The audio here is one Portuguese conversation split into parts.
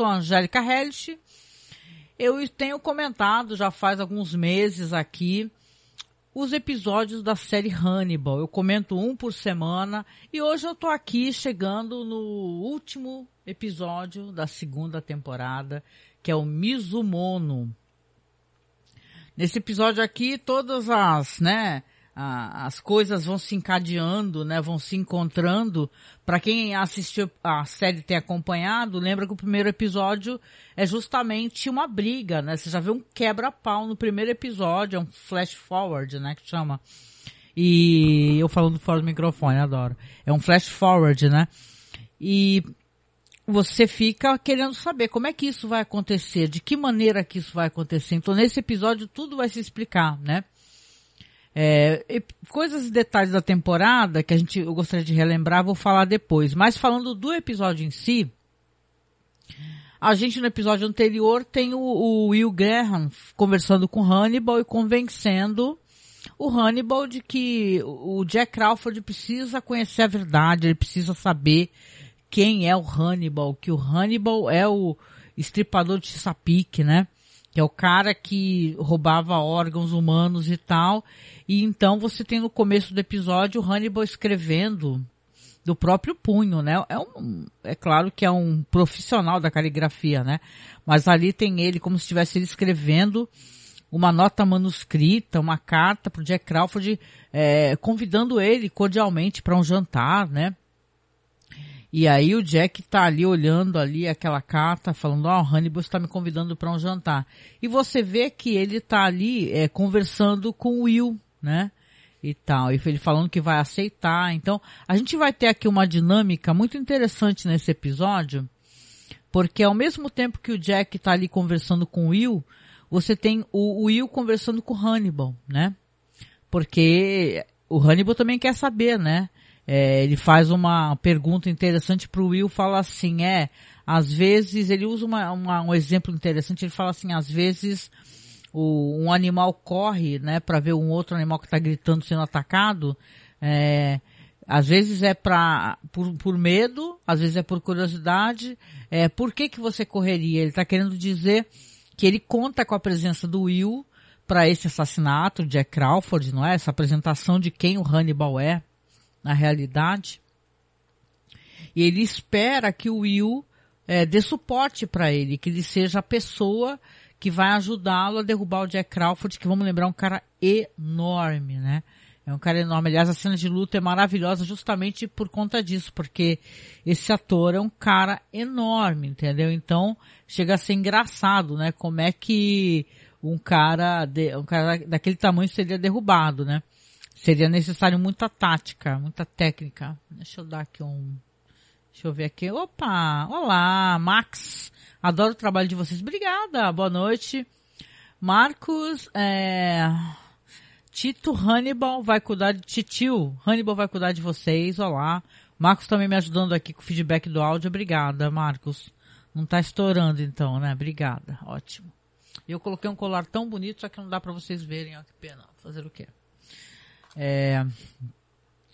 Sou a Angélica Hellish. Eu tenho comentado já faz alguns meses aqui os episódios da série Hannibal. Eu comento um por semana e hoje eu tô aqui chegando no último episódio da segunda temporada, que é o Mizumono. Nesse episódio aqui, todas as, né, as coisas vão se encadeando, né, vão se encontrando. Para quem assistiu a série tem acompanhado, lembra que o primeiro episódio é justamente uma briga, né? Você já vê um quebra-pau no primeiro episódio, é um flash forward, né, que chama. E eu falando fora do microfone, adoro. É um flash forward, né? E você fica querendo saber como é que isso vai acontecer, de que maneira que isso vai acontecer. Então nesse episódio tudo vai se explicar, né? É, coisas e detalhes da temporada que a gente eu gostaria de relembrar, vou falar depois. Mas falando do episódio em si, a gente no episódio anterior tem o, o Will Graham conversando com Hannibal e convencendo o Hannibal de que o Jack Crawford precisa conhecer a verdade, ele precisa saber quem é o Hannibal, que o Hannibal é o estripador de Chesapeake, né? Que é o cara que roubava órgãos humanos e tal. E então você tem no começo do episódio o Hannibal escrevendo do próprio punho, né? É, um, é claro que é um profissional da caligrafia, né? Mas ali tem ele como se estivesse escrevendo uma nota manuscrita, uma carta para o Jack Crawford, é, convidando ele cordialmente para um jantar, né? E aí o Jack tá ali olhando ali aquela carta, falando, ó, oh, Hannibal está me convidando para um jantar. E você vê que ele tá ali é, conversando com o Will, né? E tal. E ele falando que vai aceitar. Então, a gente vai ter aqui uma dinâmica muito interessante nesse episódio, porque ao mesmo tempo que o Jack tá ali conversando com o Will, você tem o, o Will conversando com o Hannibal, né? Porque o Hannibal também quer saber, né? É, ele faz uma pergunta interessante pro Will, fala assim, é, às vezes, ele usa uma, uma, um exemplo interessante, ele fala assim, às vezes o, um animal corre, né, para ver um outro animal que está gritando sendo atacado, é, às vezes é pra, por, por medo, às vezes é por curiosidade. É, por que que você correria? Ele está querendo dizer que ele conta com a presença do Will para esse assassinato, Jack Crawford, não é? Essa apresentação de quem o Hannibal é, na realidade. E ele espera que o Will é, dê suporte para ele, que ele seja a pessoa que vai ajudá-lo a derrubar o Jack Crawford, que vamos lembrar, é um cara enorme, né? É um cara enorme. Aliás, a cena de luta é maravilhosa justamente por conta disso, porque esse ator é um cara enorme, entendeu? Então, chega a ser engraçado, né? Como é que um cara, de, um cara daquele tamanho seria derrubado, né? Seria necessário muita tática, muita técnica. Deixa eu dar aqui um, deixa eu ver aqui. Opa, olá, Max. Adoro o trabalho de vocês. Obrigada. Boa noite. Marcos, é... Tito Hannibal vai cuidar de Titio. Hannibal vai cuidar de vocês. Olá. Marcos também me ajudando aqui com o feedback do áudio. Obrigada, Marcos. Não tá estourando então, né? Obrigada. Ótimo. Eu coloquei um colar tão bonito, só que não dá para vocês verem. Ó, que pena. Fazer o quê? É...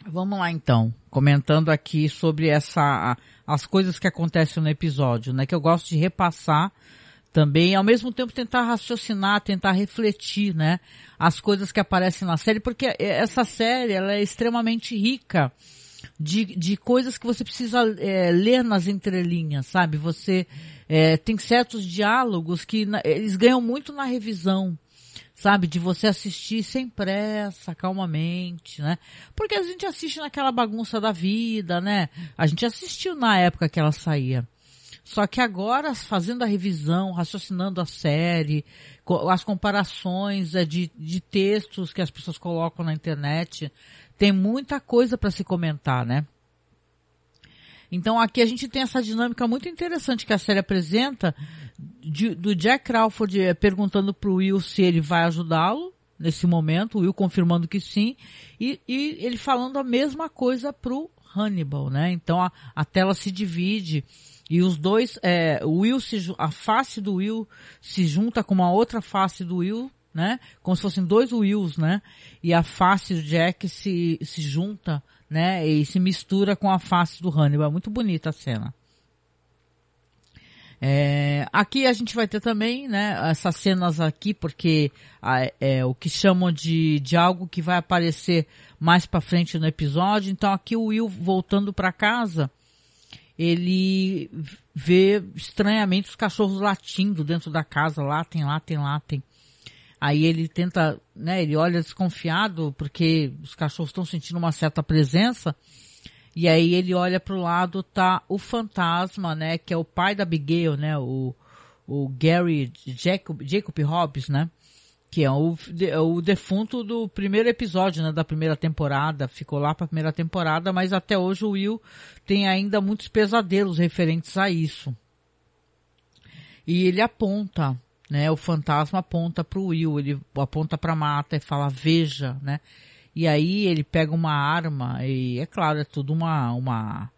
Vamos lá então, comentando aqui sobre essa as coisas que acontecem no episódio, né? Que eu gosto de repassar também, ao mesmo tempo tentar raciocinar, tentar refletir, né? As coisas que aparecem na série, porque essa série ela é extremamente rica de, de coisas que você precisa é, ler nas entrelinhas, sabe? Você é, tem certos diálogos que na, eles ganham muito na revisão sabe? De você assistir sem pressa, calmamente, né? Porque a gente assiste naquela bagunça da vida, né? A gente assistiu na época que ela saía. Só que agora, fazendo a revisão, raciocinando a série, as comparações é, de, de textos que as pessoas colocam na internet, tem muita coisa para se comentar, né? Então aqui a gente tem essa dinâmica muito interessante que a série apresenta de, do Jack Crawford eh, perguntando para o Will se ele vai ajudá-lo nesse momento, o Will confirmando que sim, e, e ele falando a mesma coisa para o Hannibal, né? Então a, a, tela se divide e os dois, é, o Will se, a face do Will se junta com uma outra face do Will, né? Como se fossem dois Wills, né? E a face do Jack se, se junta né? E se mistura com a face do Hannibal. Muito bonita a cena. É, aqui a gente vai ter também, né, essas cenas aqui, porque é o que chamam de, de algo que vai aparecer mais para frente no episódio. Então aqui o Will voltando para casa, ele vê estranhamente os cachorros latindo dentro da casa, latem, latem, latem. Aí ele tenta, né, ele olha desconfiado porque os cachorros estão sentindo uma certa presença. E aí ele olha para o lado, tá o fantasma, né, que é o pai da Abigail, né, o, o Gary Jacob, Jacob Hobbs, né, que é o, é o defunto do primeiro episódio, né, da primeira temporada, ficou lá para a primeira temporada, mas até hoje o Will tem ainda muitos pesadelos referentes a isso. E ele aponta, né, o fantasma aponta para o Will, ele aponta para mata e fala veja, né, e aí ele pega uma arma e é claro, é tudo uma uma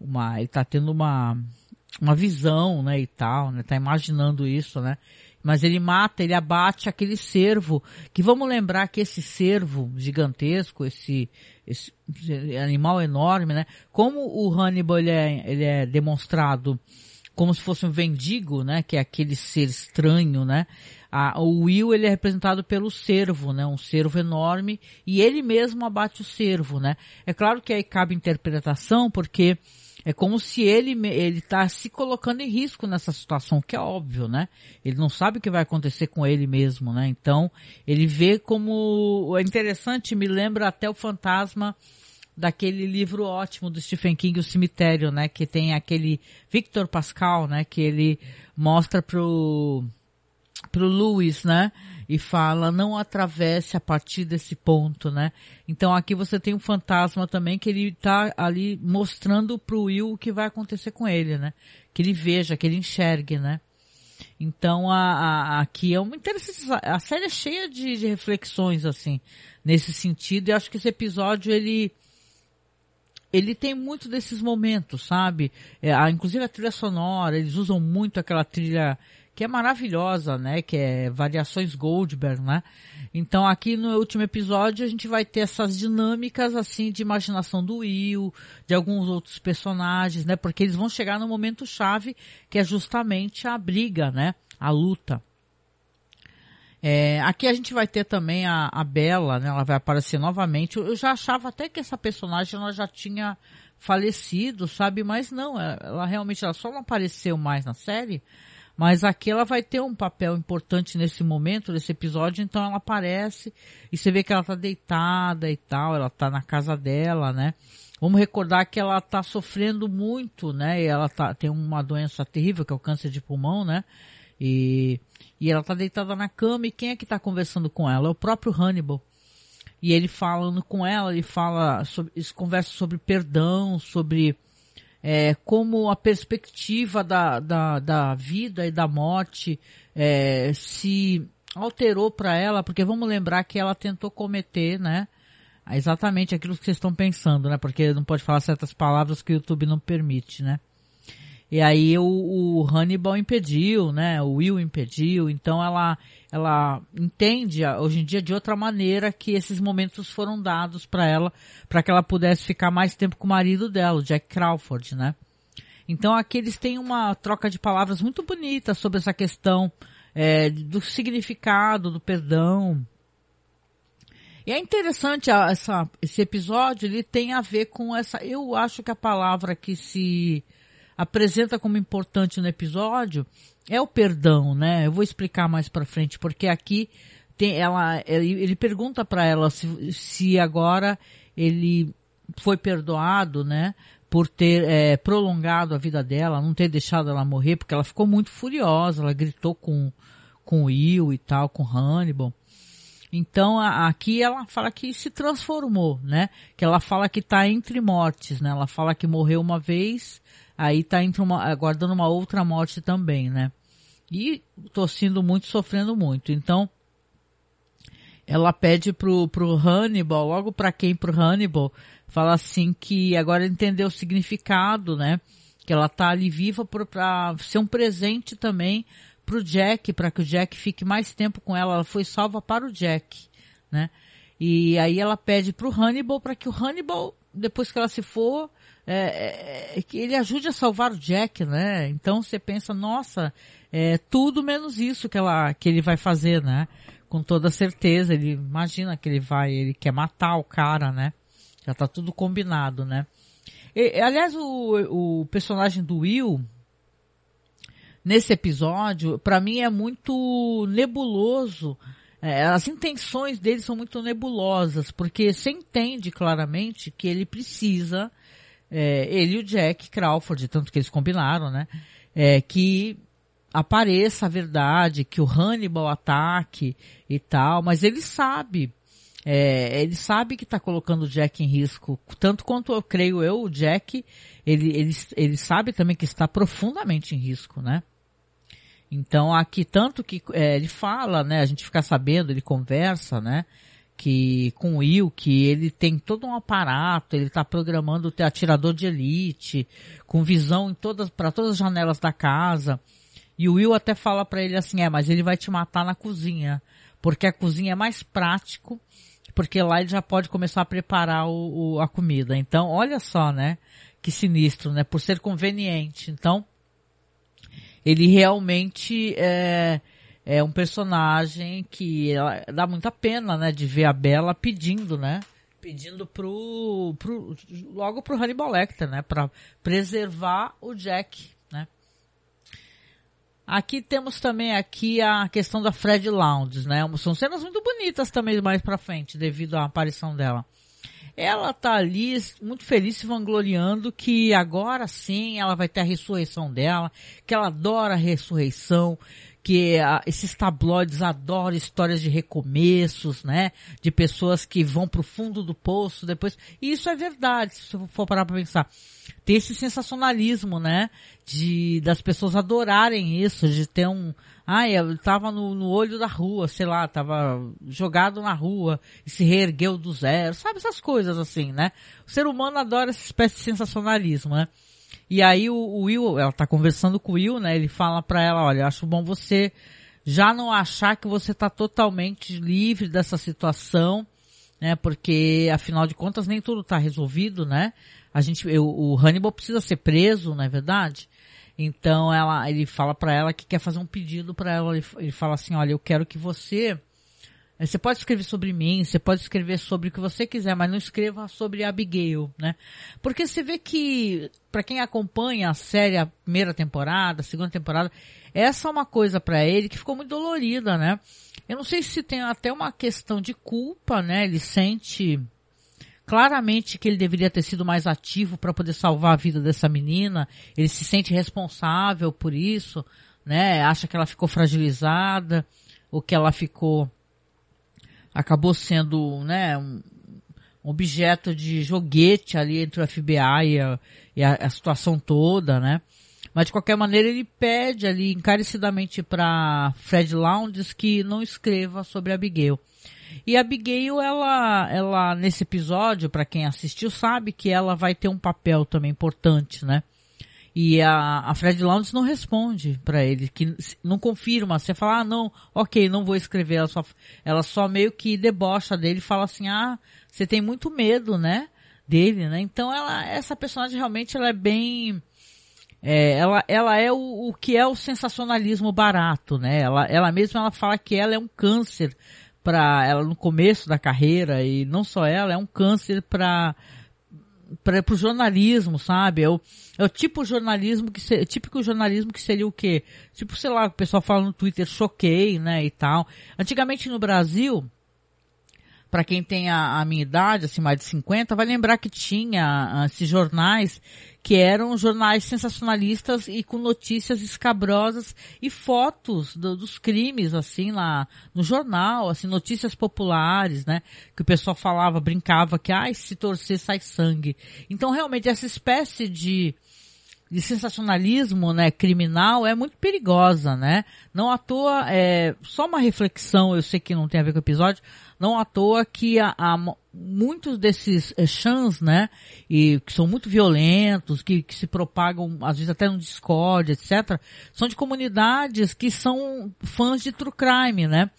uma ele tá tendo uma uma visão, né, e tal, né, tá imaginando isso, né? Mas ele mata, ele abate aquele cervo, que vamos lembrar que esse cervo gigantesco, esse, esse animal enorme, né? Como o Hannibal ele é, ele é demonstrado como se fosse um vendigo, né? Que é aquele ser estranho, né? A, o Will ele é representado pelo cervo, né? Um cervo enorme e ele mesmo abate o cervo, né? É claro que aí cabe interpretação porque é como se ele ele está se colocando em risco nessa situação, que é óbvio, né? Ele não sabe o que vai acontecer com ele mesmo, né? Então ele vê como é interessante, me lembra até o fantasma daquele livro ótimo do Stephen King, O Cemitério, né? Que tem aquele Victor Pascal, né? Que ele mostra pro pro Lewis, né? E fala, não atravesse a partir desse ponto, né? Então aqui você tem um fantasma também que ele tá ali mostrando pro Will o que vai acontecer com ele, né? Que ele veja, que ele enxergue, né? Então a, a, aqui é uma interessante, a série é cheia de, de reflexões assim, nesse sentido, e acho que esse episódio ele ele tem muito desses momentos, sabe? É, a, inclusive a trilha sonora, eles usam muito aquela trilha que é maravilhosa, né? Que é Variações Goldberg, né? Então aqui no último episódio a gente vai ter essas dinâmicas assim de imaginação do Will, de alguns outros personagens, né? Porque eles vão chegar no momento chave que é justamente a briga, né? A luta. É, aqui a gente vai ter também a, a Bela, né? Ela vai aparecer novamente. Eu, eu já achava até que essa personagem ela já tinha falecido, sabe? Mas não, ela, ela realmente ela só não apareceu mais na série mas aqui ela vai ter um papel importante nesse momento, nesse episódio, então ela aparece e você vê que ela tá deitada e tal, ela tá na casa dela, né? Vamos recordar que ela tá sofrendo muito, né? E ela tá, tem uma doença terrível, que é o câncer de pulmão, né? E, e ela tá deitada na cama e quem é que tá conversando com ela? É o próprio Hannibal. E ele falando com ela, ele fala sobre, eles sobre perdão, sobre é, como a perspectiva da, da, da vida e da morte é, se alterou para ela, porque vamos lembrar que ela tentou cometer, né? Exatamente aquilo que vocês estão pensando, né? Porque não pode falar certas palavras que o YouTube não permite, né? E aí o, o Hannibal impediu, né? O Will impediu. Então ela, ela entende hoje em dia de outra maneira que esses momentos foram dados para ela, para que ela pudesse ficar mais tempo com o marido dela, o Jack Crawford, né? Então aqui eles têm uma troca de palavras muito bonita sobre essa questão é, do significado do perdão. E é interessante essa, esse episódio, ele tem a ver com essa. Eu acho que a palavra que se apresenta como importante no episódio é o perdão, né? Eu vou explicar mais para frente, porque aqui tem ela, ele, pergunta para ela se, se agora ele foi perdoado, né? Por ter é, prolongado a vida dela, não ter deixado ela morrer, porque ela ficou muito furiosa, ela gritou com, com Will e tal, com Hannibal. Então a, aqui ela fala que se transformou, né? Que ela fala que está entre mortes, né? Ela fala que morreu uma vez aí tá entre uma, aguardando uma outra morte também, né? E torcendo muito, sofrendo muito. Então, ela pede pro, pro Hannibal, logo para quem pro Hannibal, fala assim que agora entendeu o significado, né? Que ela tá ali viva para ser um presente também pro Jack, para que o Jack fique mais tempo com ela. Ela foi salva para o Jack, né? E aí ela pede pro Hannibal para que o Hannibal, depois que ela se for, é, é, que ele ajude a salvar o Jack, né? Então você pensa, nossa, é tudo menos isso que, ela, que ele vai fazer, né? Com toda certeza, ele imagina que ele vai, ele quer matar o cara, né? Já tá tudo combinado, né? E, aliás, o, o personagem do Will, nesse episódio, para mim é muito nebuloso. É, as intenções dele são muito nebulosas, porque você entende claramente que ele precisa, é, ele e o Jack Crawford, tanto que eles combinaram, né? É, que apareça a verdade, que o Hannibal ataque e tal, mas ele sabe, é, ele sabe que está colocando o Jack em risco, tanto quanto eu creio eu, o Jack, ele, ele, ele sabe também que está profundamente em risco, né? Então aqui tanto que é, ele fala, né? A gente fica sabendo, ele conversa, né? Que com o Will, que ele tem todo um aparato, ele está programando ter atirador de elite, com visão em todas para todas as janelas da casa. E o Will até fala para ele assim, é, mas ele vai te matar na cozinha, porque a cozinha é mais prático, porque lá ele já pode começar a preparar o, o a comida. Então, olha só, né? Que sinistro, né? Por ser conveniente. Então, ele realmente é, é um personagem que dá muita pena, né, de ver a Bela pedindo, né, pedindo pro, pro logo pro Hannibal Lecter, né, para preservar o Jack, né. Aqui temos também aqui a questão da Fred Lounge, né, são cenas muito bonitas também mais para frente devido à aparição dela ela tá ali muito feliz se vangloriando que agora sim ela vai ter a ressurreição dela, que ela adora a ressurreição, que a, esses tabloides adoram histórias de recomeços, né? De pessoas que vão pro fundo do poço depois. E isso é verdade, se você for parar pra pensar. Tem esse sensacionalismo, né? De, das pessoas adorarem isso, de ter um, ah, eu tava no, no olho da rua, sei lá, tava jogado na rua e se reergueu do zero, sabe essas coisas assim, né? O ser humano adora essa espécie de sensacionalismo, né? E aí o, o Will, ela tá conversando com o Will, né? Ele fala pra ela, olha, acho bom você já não achar que você tá totalmente livre dessa situação, né? Porque afinal de contas nem tudo tá resolvido, né? A gente, eu, o Hannibal precisa ser preso, não é verdade? Então ela, ele fala para ela que quer fazer um pedido para ela. Ele, ele fala assim, olha, eu quero que você você pode escrever sobre mim, você pode escrever sobre o que você quiser, mas não escreva sobre Abigail, né? Porque você vê que, para quem acompanha a série, a primeira temporada, a segunda temporada, essa é uma coisa para ele que ficou muito dolorida, né? Eu não sei se tem até uma questão de culpa, né? Ele sente claramente que ele deveria ter sido mais ativo para poder salvar a vida dessa menina. Ele se sente responsável por isso, né? Acha que ela ficou fragilizada, ou que ela ficou acabou sendo, né, um objeto de joguete ali entre o FBI e a, e a, a situação toda, né? Mas de qualquer maneira ele pede ali encarecidamente para Fred Lowndes que não escreva sobre Abigail. E Abigail, ela, ela nesse episódio, para quem assistiu, sabe que ela vai ter um papel também importante, né? E a, a Fred Lounge não responde para ele, que não confirma. Você fala, ah, não, ok, não vou escrever. Ela só, ela só meio que debocha dele fala assim, ah, você tem muito medo, né? Dele, né? Então ela, essa personagem realmente ela é bem, é, ela, ela é o, o que é o sensacionalismo barato, né? Ela, ela mesma ela fala que ela é um câncer para ela no começo da carreira e não só ela, é um câncer para para o jornalismo, sabe? É o, é o tipo jornalismo que se, típico jornalismo que seria o quê? Tipo, sei lá, o pessoal fala no Twitter, choquei, né, e tal. Antigamente no Brasil, para quem tem a, a, minha idade, assim, mais de 50, vai lembrar que tinha uh, esses jornais que eram jornais sensacionalistas e com notícias escabrosas e fotos do, dos crimes, assim, lá no jornal, assim, notícias populares, né? Que o pessoal falava, brincava que, ai, se torcer sai sangue. Então, realmente, essa espécie de, de sensacionalismo, né, criminal é muito perigosa, né? Não à toa, é, só uma reflexão, eu sei que não tem a ver com o episódio, não à toa que há, há muitos desses é, chans, né, e que são muito violentos, que, que se propagam às vezes até no Discord, etc., são de comunidades que são fãs de true crime, né?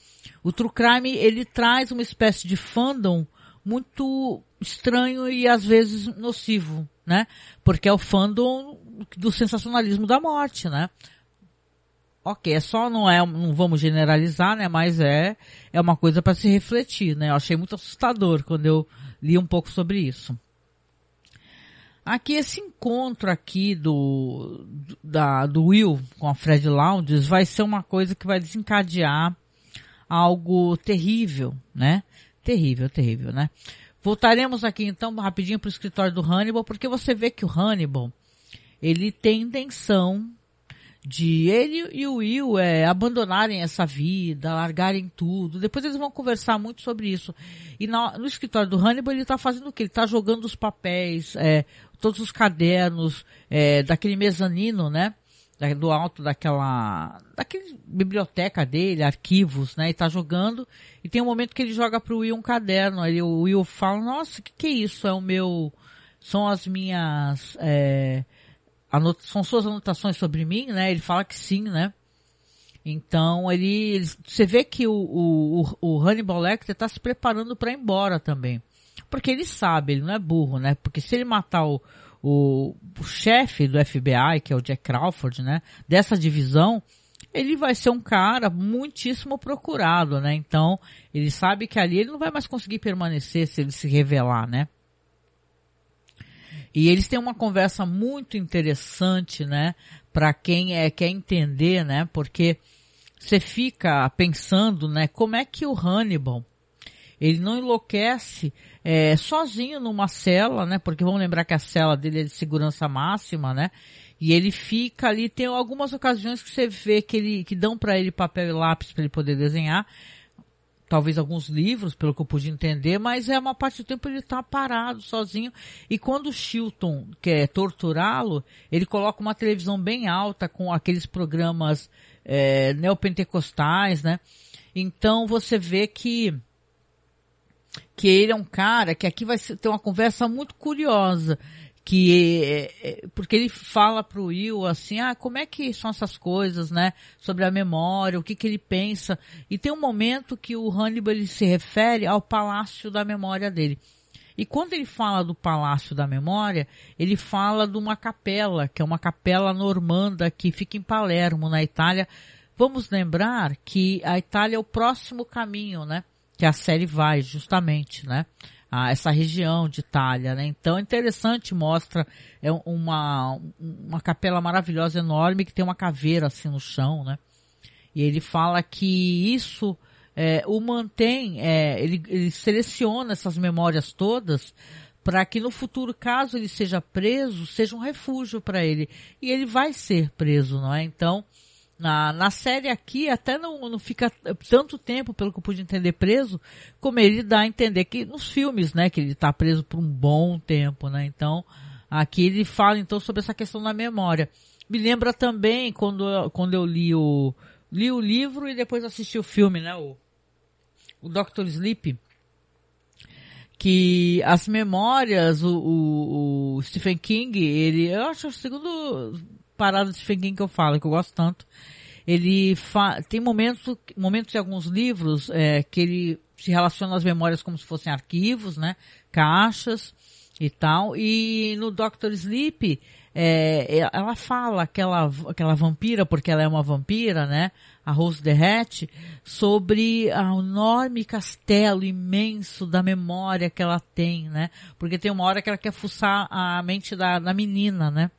O true crime ele traz uma espécie de fandom muito estranho e às vezes nocivo, né? Porque é o fandom do sensacionalismo da morte, né? Ok, é só não é, não vamos generalizar, né? Mas é é uma coisa para se refletir, né? Eu achei muito assustador quando eu li um pouco sobre isso. Aqui esse encontro aqui do da do Will com a Fred Lounges vai ser uma coisa que vai desencadear algo terrível, né? Terrível, terrível, né? Voltaremos aqui então rapidinho para o escritório do Hannibal, porque você vê que o Hannibal ele tem intenção de ele e o Will é, abandonarem essa vida, largarem tudo. Depois eles vão conversar muito sobre isso. E no, escritório do Hannibal ele está fazendo o quê? Ele está jogando os papéis, é, todos os cadernos é, daquele mezanino, né? do alto daquela, daquela biblioteca dele, arquivos, né? E tá jogando. E tem um momento que ele joga pro Will um caderno. Aí o Will fala, nossa, o que, que é isso? É o meu, são as minhas, é, são suas anotações sobre mim, né? Ele fala que sim, né? Então ele, ele você vê que o, o, o Hannibal Lecter está se preparando para ir embora também, porque ele sabe, ele não é burro, né? Porque se ele matar o, o, o chefe do FBI, que é o Jack Crawford, né? Dessa divisão, ele vai ser um cara muitíssimo procurado, né? Então ele sabe que ali ele não vai mais conseguir permanecer se ele se revelar, né? E eles têm uma conversa muito interessante, né? Para quem é, quer entender, né? Porque você fica pensando, né? Como é que o Hannibal, ele não enlouquece é, sozinho numa cela, né? Porque vamos lembrar que a cela dele é de segurança máxima, né? E ele fica ali, tem algumas ocasiões que você vê que ele, que dão para ele papel e lápis para ele poder desenhar, talvez alguns livros, pelo que eu pude entender, mas é uma parte do tempo ele está parado sozinho. E quando o Chilton quer torturá-lo, ele coloca uma televisão bem alta com aqueles programas é, neopentecostais, né? Então você vê que que ele é um cara que aqui vai ter uma conversa muito curiosa que é, é, porque ele fala pro Will assim, ah, como é que são essas coisas, né, sobre a memória, o que que ele pensa, e tem um momento que o Hannibal ele se refere ao palácio da memória dele. E quando ele fala do palácio da memória, ele fala de uma capela, que é uma capela normanda que fica em Palermo, na Itália. Vamos lembrar que a Itália é o próximo caminho, né, que a série vai, justamente, né? A essa região de Itália, né? Então é interessante, mostra é uma, uma capela maravilhosa, enorme, que tem uma caveira assim no chão, né? E ele fala que isso é, o mantém, é, ele, ele seleciona essas memórias todas para que no futuro, caso ele seja preso, seja um refúgio para ele. E ele vai ser preso, não é? Então, na, na série aqui até não, não fica tanto tempo, pelo que eu pude entender, preso, como ele dá a entender que nos filmes, né, que ele está preso por um bom tempo, né? Então, aqui ele fala então sobre essa questão da memória. Me lembra também quando, quando eu li o, li o livro e depois assisti o filme, né, o, o Dr. Sleep, que as memórias, o, o, o Stephen King, ele, eu acho segundo parada de Stephen que eu falo, que eu gosto tanto. Ele tem momentos, momentos em alguns livros é, que ele se relaciona às memórias como se fossem arquivos, né? Caixas e tal. E no Doctor Sleep, é, ela fala, aquela, aquela vampira, porque ela é uma vampira, né? A Rose Hat, sobre o enorme castelo imenso da memória que ela tem, né? Porque tem uma hora que ela quer fuçar a mente da, da menina, né?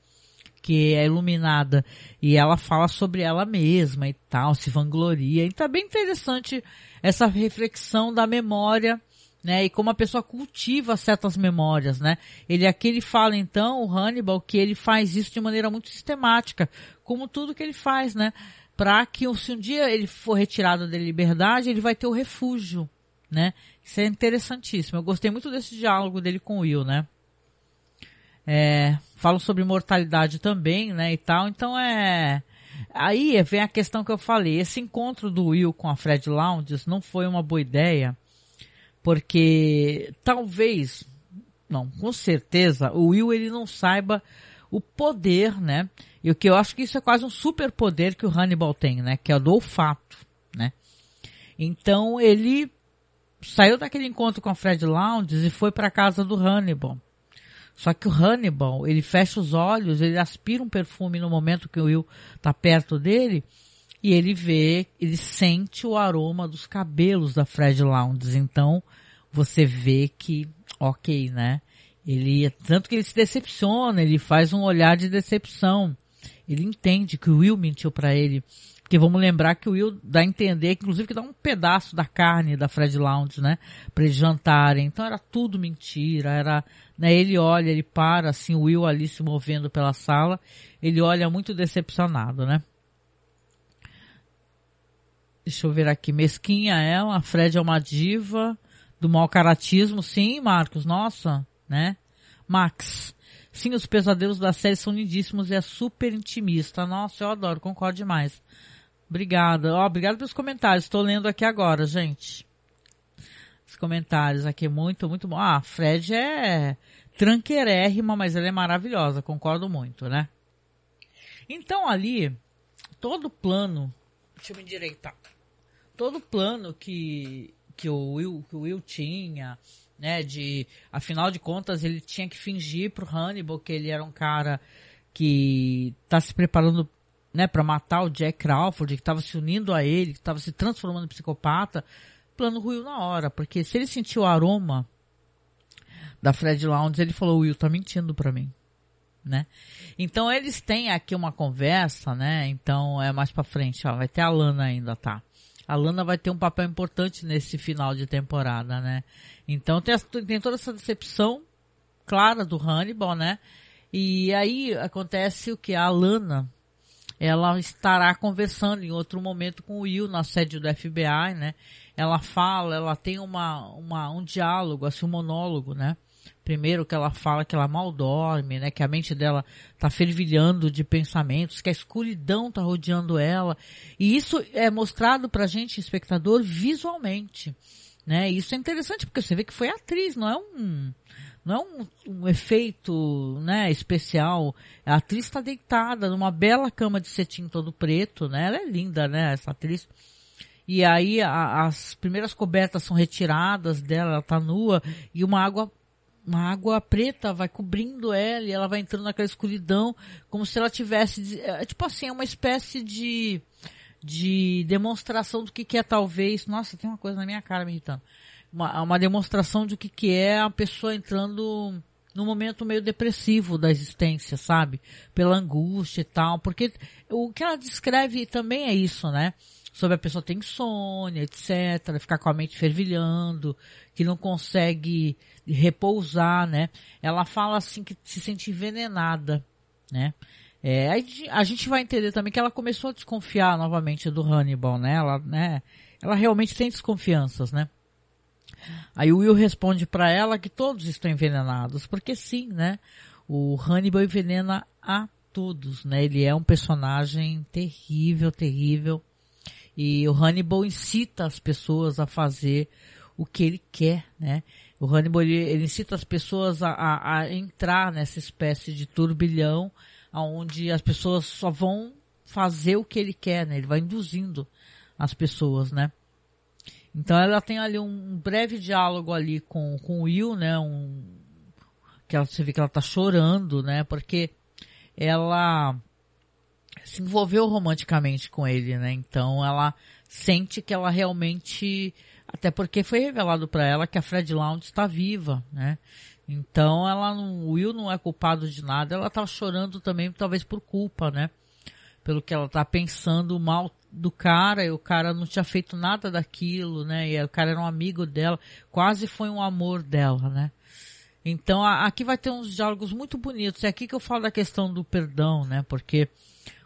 Que é iluminada e ela fala sobre ela mesma e tal, se vangloria. Então é bem interessante essa reflexão da memória, né? E como a pessoa cultiva certas memórias, né? Ele aqui ele fala então, o Hannibal, que ele faz isso de maneira muito sistemática, como tudo que ele faz, né? Para que se um dia ele for retirado da liberdade, ele vai ter o refúgio, né? Isso é interessantíssimo. Eu gostei muito desse diálogo dele com o Will, né? É, falam sobre mortalidade também, né, e tal. Então é aí vem a questão que eu falei. Esse encontro do Will com a Fred Lounges não foi uma boa ideia, porque talvez, não, com certeza, o Will ele não saiba o poder, né? E o que eu acho que isso é quase um superpoder que o Hannibal tem, né? Que é o do olfato, né? Então ele saiu daquele encontro com a Fred Lounges e foi para casa do Hannibal. Só que o Hannibal, ele fecha os olhos, ele aspira um perfume no momento que o Will tá perto dele e ele vê, ele sente o aroma dos cabelos da Fred Lounge. Então, você vê que, ok, né? Ele, tanto que ele se decepciona, ele faz um olhar de decepção. Ele entende que o Will mentiu para ele. Porque vamos lembrar que o Will dá a entender, inclusive, que dá um pedaço da carne da Fred Lounge, né? Pra eles jantarem. Então era tudo mentira, era, né? Ele olha, ele para, assim, o Will ali se movendo pela sala. Ele olha muito decepcionado, né? Deixa eu ver aqui. Mesquinha ela, a Fred é uma diva do mau caratismo. Sim, Marcos, nossa, né? Max. Sim, os pesadelos da série são lindíssimos e é super intimista. Nossa, eu adoro, concordo demais. Obrigada. Ó, obrigado pelos comentários. Estou lendo aqui agora, gente. Os comentários aqui, muito, muito bom. Ah, Fred é tranqueirérrima, mas ela é maravilhosa. Concordo muito, né? Então ali, todo plano, deixa eu me endireitar. Todo plano que, que o Will, que o Will tinha, né, de, afinal de contas, ele tinha que fingir pro Hannibal que ele era um cara que tá se preparando, né, para matar o Jack Crawford, que estava se unindo a ele, que estava se transformando em psicopata, plano ruiu na hora, porque se ele sentiu o aroma da Fred Lounge, ele falou, Will tá mentindo para mim, né? Então eles têm aqui uma conversa, né? Então é mais para frente, ó, vai ter a Lana ainda, tá? A Lana vai ter um papel importante nesse final de temporada, né? Então tem, tem toda essa decepção clara do Hannibal, né? E aí acontece o que a Lana, ela estará conversando em outro momento com o Will na sede do FBI, né? Ela fala, ela tem uma, uma um diálogo, assim, um monólogo, né? Primeiro que ela fala que ela mal dorme, né? Que a mente dela tá fervilhando de pensamentos, que a escuridão tá rodeando ela. E isso é mostrado pra gente, espectador, visualmente. Né? Isso é interessante porque você vê que foi atriz, não é um não é um, um efeito né, especial. A atriz está deitada numa bela cama de cetim todo preto, né? Ela é linda, né, essa atriz. E aí a, as primeiras cobertas são retiradas dela, ela está nua e uma água uma água preta vai cobrindo ela e ela vai entrando naquela escuridão como se ela tivesse é, tipo assim é uma espécie de de demonstração do que, que é talvez. Nossa, tem uma coisa na minha cara me irritando. Uma, uma demonstração do que, que é a pessoa entrando num momento meio depressivo da existência, sabe? Pela angústia e tal. Porque o que ela descreve também é isso, né? Sobre a pessoa ter insônia, etc. Ficar com a mente fervilhando, que não consegue repousar, né? Ela fala assim que se sente envenenada, né? É, a gente vai entender também que ela começou a desconfiar novamente do Hannibal, né? Ela, né? Ela realmente tem desconfianças, né? Aí o Will responde para ela que todos estão envenenados, porque sim, né? O Hannibal envenena a todos, né? Ele é um personagem terrível, terrível. E o Hannibal incita as pessoas a fazer o que ele quer, né? O Hannibal ele, ele incita as pessoas a, a, a entrar nessa espécie de turbilhão onde as pessoas só vão fazer o que ele quer, né? Ele vai induzindo as pessoas, né? Então ela tem ali um breve diálogo ali com, com o Will, né? Um, que ela, você vê que ela tá chorando, né? Porque ela se envolveu romanticamente com ele, né? Então ela sente que ela realmente, até porque foi revelado para ela que a Fred Lounge está viva, né? Então ela não, o Will não é culpado de nada, ela tá chorando também, talvez por culpa, né? Pelo que ela tá pensando mal do cara, e o cara não tinha feito nada daquilo, né? E o cara era um amigo dela, quase foi um amor dela, né? Então aqui vai ter uns diálogos muito bonitos. É aqui que eu falo da questão do perdão, né? Porque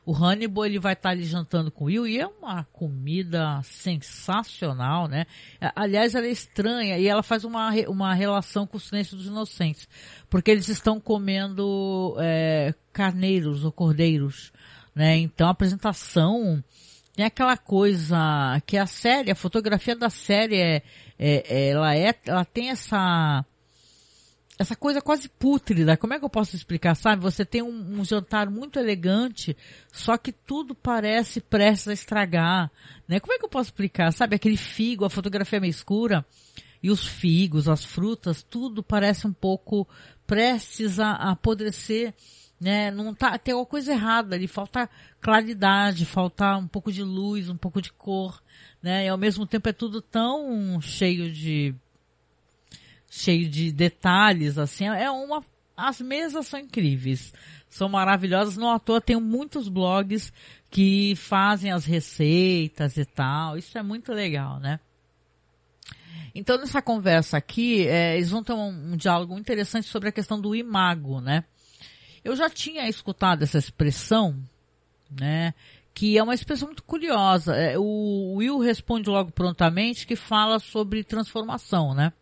o Hannibal ele vai estar ali jantando com o Will e é uma comida sensacional, né? Aliás, ela é estranha e ela faz uma, uma relação com o silêncio dos inocentes, porque eles estão comendo é, carneiros ou cordeiros, né? Então a apresentação tem aquela coisa que a série, a fotografia da série é, é ela é, ela tem essa essa coisa quase pútrida. Como é que eu posso explicar? Sabe, você tem um, um, jantar muito elegante, só que tudo parece prestes a estragar, né? Como é que eu posso explicar? Sabe, aquele figo, a fotografia meio escura. e os figos, as frutas, tudo parece um pouco prestes a, a apodrecer, né? Não tá, tem alguma coisa errada ali, falta claridade, falta um pouco de luz, um pouco de cor, né? E ao mesmo tempo é tudo tão cheio de cheio de detalhes, assim, é uma as mesas são incríveis, são maravilhosas. No ator tem muitos blogs que fazem as receitas e tal. Isso é muito legal, né? Então, nessa conversa aqui, é, eles vão ter um, um, diálogo interessante sobre a questão do imago, né? Eu já tinha escutado essa expressão, né? Que é uma expressão muito curiosa. É, o Will responde logo prontamente que fala sobre transformação, né?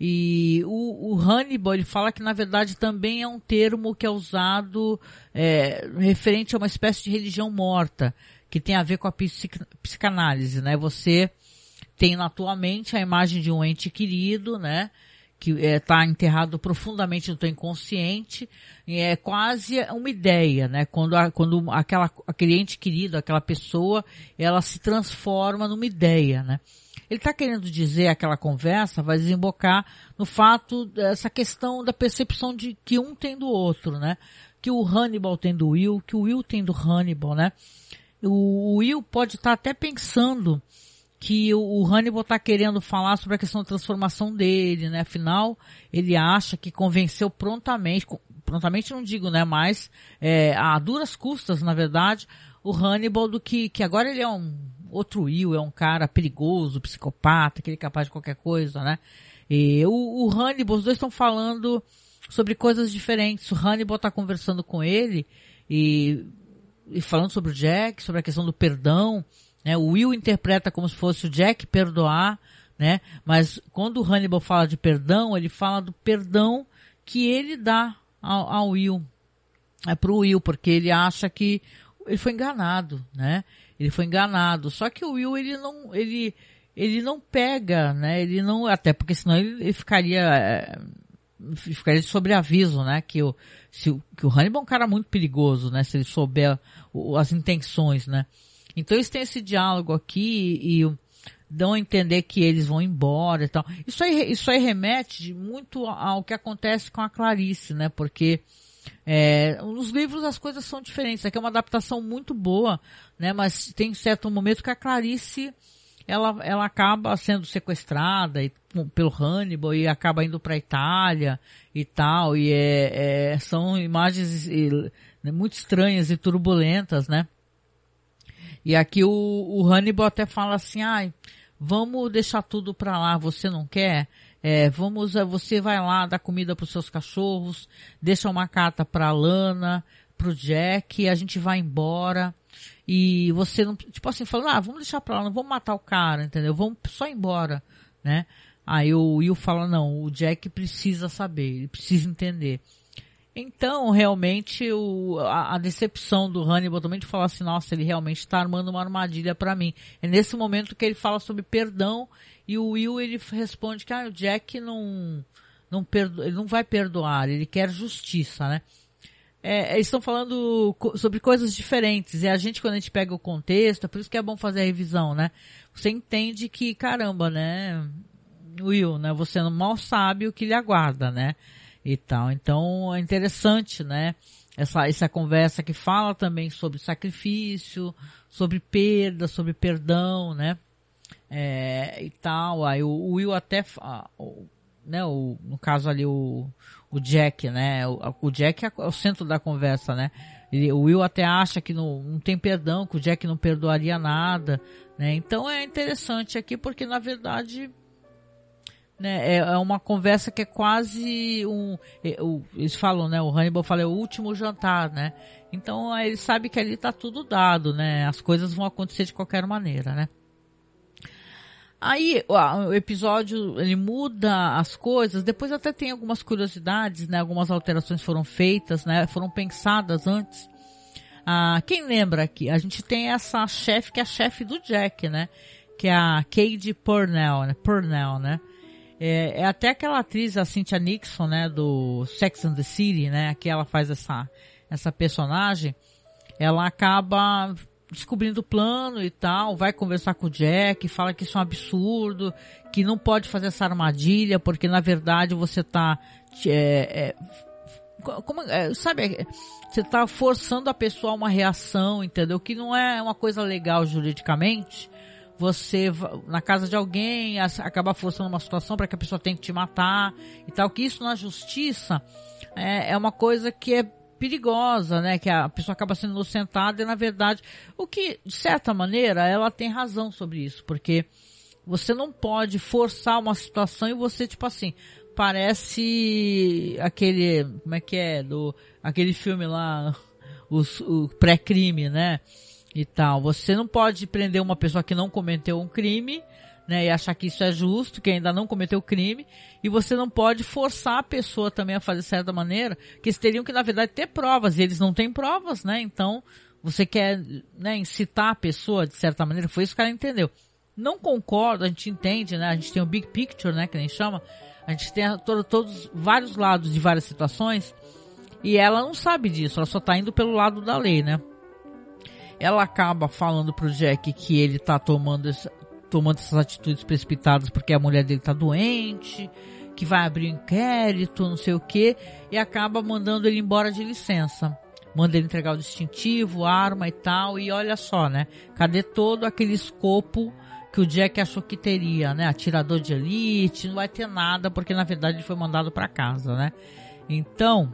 E o, o Hannibal, ele fala que na verdade também é um termo que é usado é, referente a uma espécie de religião morta, que tem a ver com a psic, psicanálise, né? Você tem na tua mente a imagem de um ente querido, né? Que está é, enterrado profundamente no teu inconsciente, é quase uma ideia, né? Quando, a, quando aquela, aquele ente querido, aquela pessoa, ela se transforma numa ideia, né? Ele está querendo dizer, aquela conversa vai desembocar no fato dessa questão da percepção de que um tem do outro, né? Que o Hannibal tem do Will, que o Will tem do Hannibal, né? O Will pode estar tá até pensando que o Hannibal está querendo falar sobre a questão da transformação dele, né? Afinal, ele acha que convenceu prontamente, prontamente não digo, né? Mas é, a duras custas, na verdade, o Hannibal do que, que agora ele é um outro Will é um cara perigoso, psicopata, que ele é capaz de qualquer coisa, né? E o, o Hannibal, os dois estão falando sobre coisas diferentes. O Hannibal está conversando com ele e, e falando sobre o Jack, sobre a questão do perdão. Né? O Will interpreta como se fosse o Jack perdoar, né? Mas quando o Hannibal fala de perdão, ele fala do perdão que ele dá ao, ao Will. É pro Will, porque ele acha que ele foi enganado, né? Ele foi enganado. Só que o Will, ele não, ele, ele não pega, né? Ele não, até porque senão ele, ele ficaria, é, ficaria sobre aviso, né? Que o, se, que o Hannibal é um cara muito perigoso, né? Se ele souber o, as intenções, né? Então eles têm esse diálogo aqui e, dão a entender que eles vão embora e tal. Isso aí, isso aí remete muito ao que acontece com a Clarice, né? Porque é, nos livros as coisas são diferentes. Aqui é uma adaptação muito boa, né? Mas tem certo momento que a Clarice ela, ela acaba sendo sequestrada e, pelo Hannibal e acaba indo para Itália e tal. E é, é são imagens né, muito estranhas e turbulentas, né? E aqui o, o Hannibal até fala assim, ai, vamos deixar tudo para lá, você não quer? É, vamos, é, você vai lá dar comida para os seus cachorros, deixa uma carta para Lana, para o Jack, a gente vai embora. E você não, tipo assim, falando, ah, vamos deixar para lá, não vamos matar o cara, entendeu? Vamos só embora, né? Aí o Will fala, não, o Jack precisa saber, ele precisa entender. Então, realmente, o, a, a, decepção do Hannibal também de falar assim, nossa, ele realmente está armando uma armadilha para mim. É nesse momento que ele fala sobre perdão e o Will ele responde que ah, o Jack não não perdo, ele não vai perdoar, ele quer justiça, né? É, eles estão falando co sobre coisas diferentes e a gente quando a gente pega o contexto, é por isso que é bom fazer a revisão, né? Você entende que caramba, né? Will, né? Você mal sabe o que lhe aguarda, né? E tal. Então é interessante, né? Essa, essa conversa que fala também sobre sacrifício, sobre perda, sobre perdão, né? é, e tal. Aí o, Will até, o, né, o, no caso ali o, o Jack, né, o, o Jack é o centro da conversa, né. O Will até acha que não, não tem perdão, que o Jack não perdoaria nada, né. Então é interessante aqui porque na verdade né, é, é uma conversa que é quase um, é, eles falam, né, o Hannibal fala é o último jantar, né. Então ele sabe que ali tá tudo dado, né, as coisas vão acontecer de qualquer maneira, né. Aí o episódio ele muda as coisas, depois até tem algumas curiosidades, né? Algumas alterações foram feitas, né? Foram pensadas antes. Ah, quem lembra aqui? A gente tem essa chefe que é a chefe do Jack, né? Que é a Cade Purnell, né? Purnell, né? É, é, até aquela atriz, a Cynthia Nixon, né? Do Sex and the City, né? Que ela faz essa, essa personagem. Ela acaba descobrindo o plano e tal, vai conversar com o Jack, fala que isso é um absurdo, que não pode fazer essa armadilha, porque na verdade você tá, é, é, como, é, sabe, você tá forçando a pessoa a uma reação, entendeu? Que não é uma coisa legal juridicamente. Você, na casa de alguém, acaba forçando uma situação para que a pessoa tenha que te matar e tal, que isso na justiça é, é uma coisa que é perigosa, né? Que a pessoa acaba sendo inocentada e na verdade, o que de certa maneira ela tem razão sobre isso, porque você não pode forçar uma situação e você tipo assim parece aquele como é que é do aquele filme lá os, o pré-crime, né? E tal. Você não pode prender uma pessoa que não cometeu um crime né, e achar que isso é justo, que ainda não cometeu crime, e você não pode forçar a pessoa também a fazer certa maneira, que eles teriam que, na verdade, ter provas, e eles não têm provas, né, então você quer, né, incitar a pessoa de certa maneira, foi isso que ela entendeu. Não concordo, a gente entende, né, a gente tem o big picture, né, que nem chama, a gente tem todo, todos, vários lados de várias situações, e ela não sabe disso, ela só tá indo pelo lado da lei, né. Ela acaba falando pro Jack que ele tá tomando essa, tomando essas atitudes precipitadas porque a mulher dele tá doente, que vai abrir um inquérito, não sei o que, e acaba mandando ele embora de licença. Manda ele entregar o distintivo, arma e tal, e olha só, né? Cadê todo aquele escopo que o Jack achou que teria, né? Atirador de elite, não vai ter nada, porque na verdade ele foi mandado para casa, né? Então,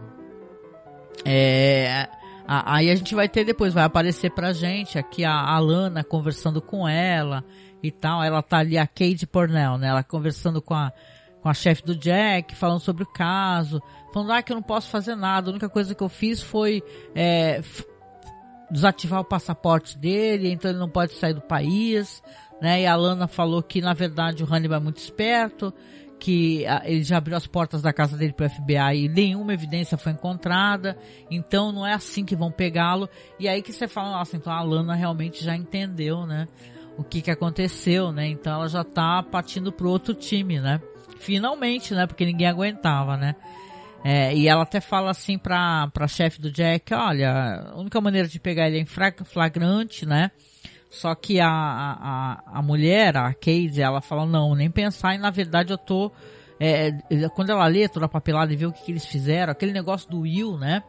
é, aí a gente vai ter depois, vai aparecer pra gente aqui a Alana conversando com ela, e tal. Ela tá ali, a Kate Pornell, né? Ela conversando com a, com a chefe do Jack, falando sobre o caso, falando ah, que eu não posso fazer nada, a única coisa que eu fiz foi é, desativar o passaporte dele, então ele não pode sair do país, né? E a Lana falou que na verdade o Hannibal é muito esperto, que ele já abriu as portas da casa dele para o FBI e nenhuma evidência foi encontrada, então não é assim que vão pegá-lo. E aí que você fala, nossa, então a Lana realmente já entendeu, né? o que que aconteceu, né? Então ela já tá partindo pro outro time, né? Finalmente, né? Porque ninguém aguentava, né? É, e ela até fala assim pra, pra chefe do Jack, olha, a única maneira de pegar ele é em flagrante, né? Só que a, a, a mulher, a Casey, ela fala, não, nem pensar, e na verdade eu tô... É, quando ela lê toda a papelada e vê o que, que eles fizeram, aquele negócio do Will, né?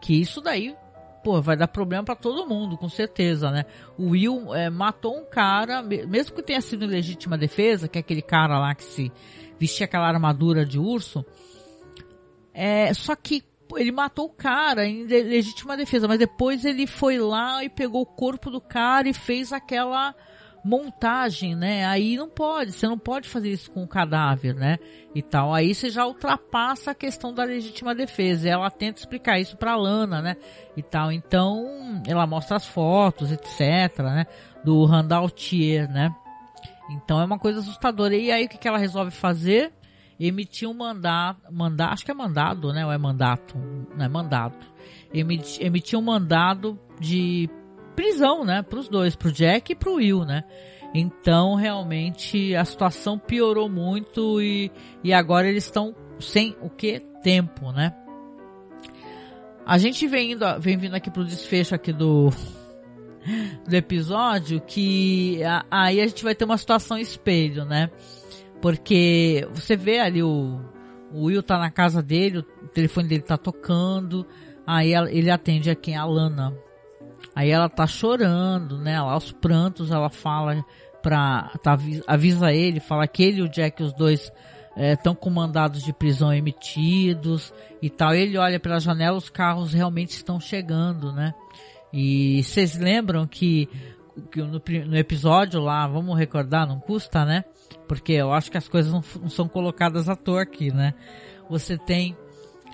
Que isso daí pô, vai dar problema para todo mundo, com certeza, né? O Will é, matou um cara, mesmo que tenha sido legítima defesa, que é aquele cara lá que se vestia aquela armadura de urso, é, só que ele matou o cara em legítima defesa, mas depois ele foi lá e pegou o corpo do cara e fez aquela montagem, né? Aí não pode, você não pode fazer isso com o cadáver, né? E tal. Aí você já ultrapassa a questão da legítima defesa. Ela tenta explicar isso pra Lana, né? E tal. Então, ela mostra as fotos, etc, né? Do Randall Thier, né? Então é uma coisa assustadora. E aí o que, que ela resolve fazer? Emitir um mandato, acho que é mandado, né? Ou é mandato? Não é mandato. Emitir, emitir um mandado de prisão, né? Para os dois, para o Jack e para o Will, né? Então realmente a situação piorou muito e, e agora eles estão sem o que tempo, né? A gente vem indo, vem vindo aqui pro desfecho aqui do do episódio que a, aí a gente vai ter uma situação espelho, né? Porque você vê ali o, o Will tá na casa dele, o telefone dele tá tocando, aí ele atende a quem? A Lana. Aí ela tá chorando, né? Lá aos prantos ela fala pra. Tá, avisa ele, fala que ele e o Jack, os dois, estão é, com mandados de prisão emitidos e tal. Ele olha pela janela, os carros realmente estão chegando, né? E vocês lembram que, que no, no, episódio lá, vamos recordar, não custa, né? Porque eu acho que as coisas não, não são colocadas à toa aqui, né? Você tem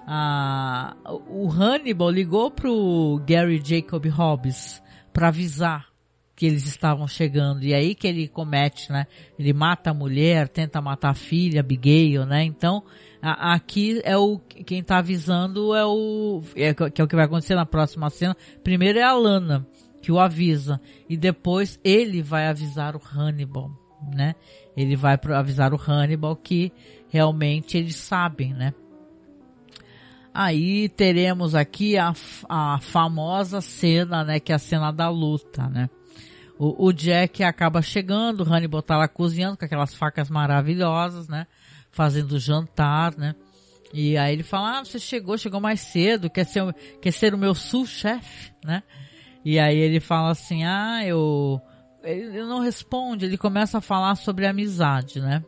a, o Hannibal ligou pro Gary Jacob Hobbs para avisar que eles estavam chegando e aí que ele comete, né? Ele mata a mulher, tenta matar a filha, Abigail, né? Então a, aqui é o quem tá avisando é o é, que é o que vai acontecer na próxima cena. Primeiro é a Lana que o avisa e depois ele vai avisar o Hannibal, né? Ele vai avisar o Hannibal que realmente eles sabem, né? Aí teremos aqui a, a famosa cena, né, que é a cena da luta, né? O, o Jack acaba chegando, o Hannibal tá lá cozinhando com aquelas facas maravilhosas, né? Fazendo jantar, né? E aí ele fala, ah, você chegou, chegou mais cedo, quer ser, quer ser o meu sul-chefe, né? E aí ele fala assim, ah, eu... Ele não responde, ele começa a falar sobre amizade, né?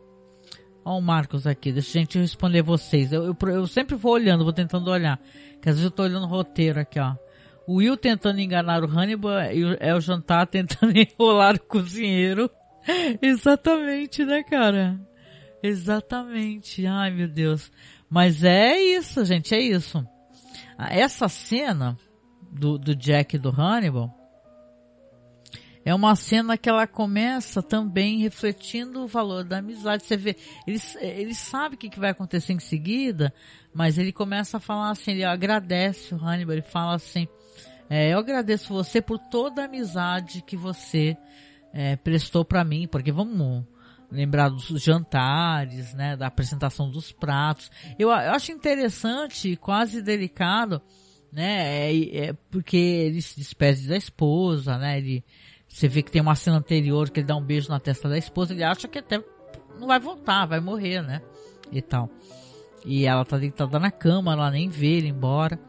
Ó o Marcos aqui, deixa a gente responder vocês. Eu, eu, eu sempre vou olhando, vou tentando olhar. Que às vezes eu tô olhando o roteiro aqui, ó. O Will tentando enganar o Hannibal é o jantar tentando enrolar o cozinheiro. Exatamente, né, cara? Exatamente. Ai, meu Deus. Mas é isso, gente, é isso. Essa cena do, do Jack e do Hannibal é uma cena que ela começa também refletindo o valor da amizade. Você vê, ele, ele sabe o que, vai acontecer em seguida, mas ele começa a falar assim, ele agradece o Hannibal, ele fala assim, é, eu agradeço você por toda a amizade que você é, prestou para mim, porque vamos lembrar dos jantares, né, da apresentação dos pratos. Eu, eu acho interessante, quase delicado, né, é, é, porque ele se despede da esposa, né, ele, você vê que tem uma cena anterior que ele dá um beijo na testa da esposa, ele acha que até não vai voltar, vai morrer, né, e tal. E ela tá deitada na cama, ela nem vê ele embora.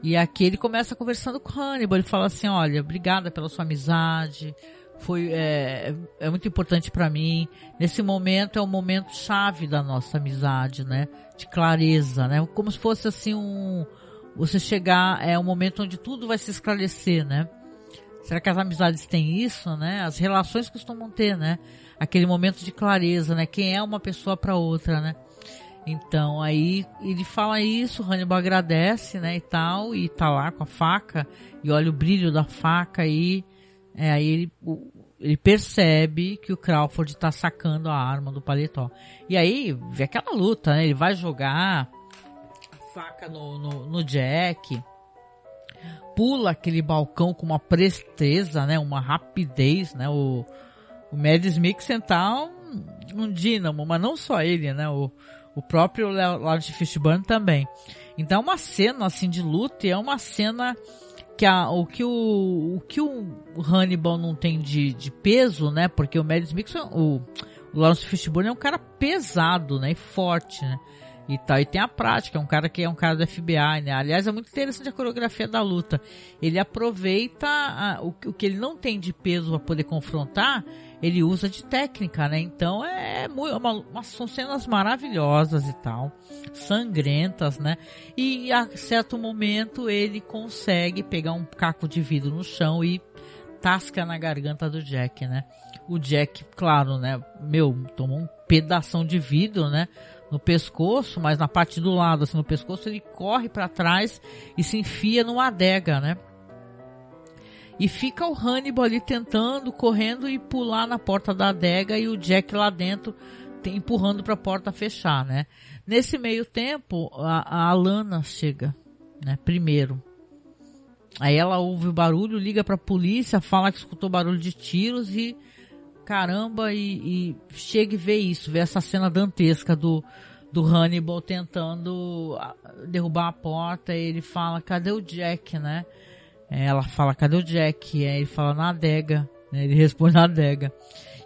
E aqui ele começa conversando com Hannibal. Ele fala assim: Olha, obrigada pela sua amizade. Foi é, é muito importante para mim. Nesse momento é o momento chave da nossa amizade, né? De clareza, né? Como se fosse assim um você chegar é um momento onde tudo vai se esclarecer, né? Será que as amizades têm isso, né? As relações costumam ter, né? Aquele momento de clareza, né? Quem é uma pessoa para outra, né? Então aí ele fala isso, Hannibal agradece, né, e tal, e tá lá com a faca, e olha o brilho da faca e é, aí ele, ele percebe que o Crawford tá sacando a arma do paletó. E aí vê aquela luta, né, ele vai jogar a faca no, no, no Jack, pula aquele balcão com uma presteza, né, uma rapidez, né, o, o Mads Mikkelsen tá um, um dínamo, mas não só ele, né, o o próprio Lawrence Fishburne também. Então, é uma cena assim de luta é uma cena que a, o que o, o que o Hannibal não tem de, de peso, né? Porque o Mads Mikkelsen, o, o Lawrence Fishburne é um cara pesado, né? E forte, né? E tal, e tem a prática, é um cara que é um cara do FBI, né? Aliás, é muito interessante a coreografia da luta. Ele aproveita a, o, o que ele não tem de peso para poder confrontar, ele usa de técnica, né? Então é uma, uma, são cenas maravilhosas e tal, sangrentas, né? E a certo momento ele consegue pegar um caco de vidro no chão e tasca na garganta do Jack, né? O Jack, claro, né? Meu, tomou um pedação de vidro, né? No pescoço, mas na parte do lado, assim, no pescoço, ele corre para trás e se enfia numa adega, né? E fica o Hannibal ali tentando, correndo e pular na porta da adega e o Jack lá dentro empurrando para a porta fechar, né? Nesse meio tempo, a, a Alana chega, né? Primeiro. Aí ela ouve o barulho, liga para a polícia, fala que escutou barulho de tiros e caramba e, e chega e vê isso, vê essa cena dantesca do do Hannibal tentando derrubar a porta e ele fala, cadê o Jack, né? Ela fala, cadê o Jack? Aí ele fala, na adega. Né? Ele responde na adega.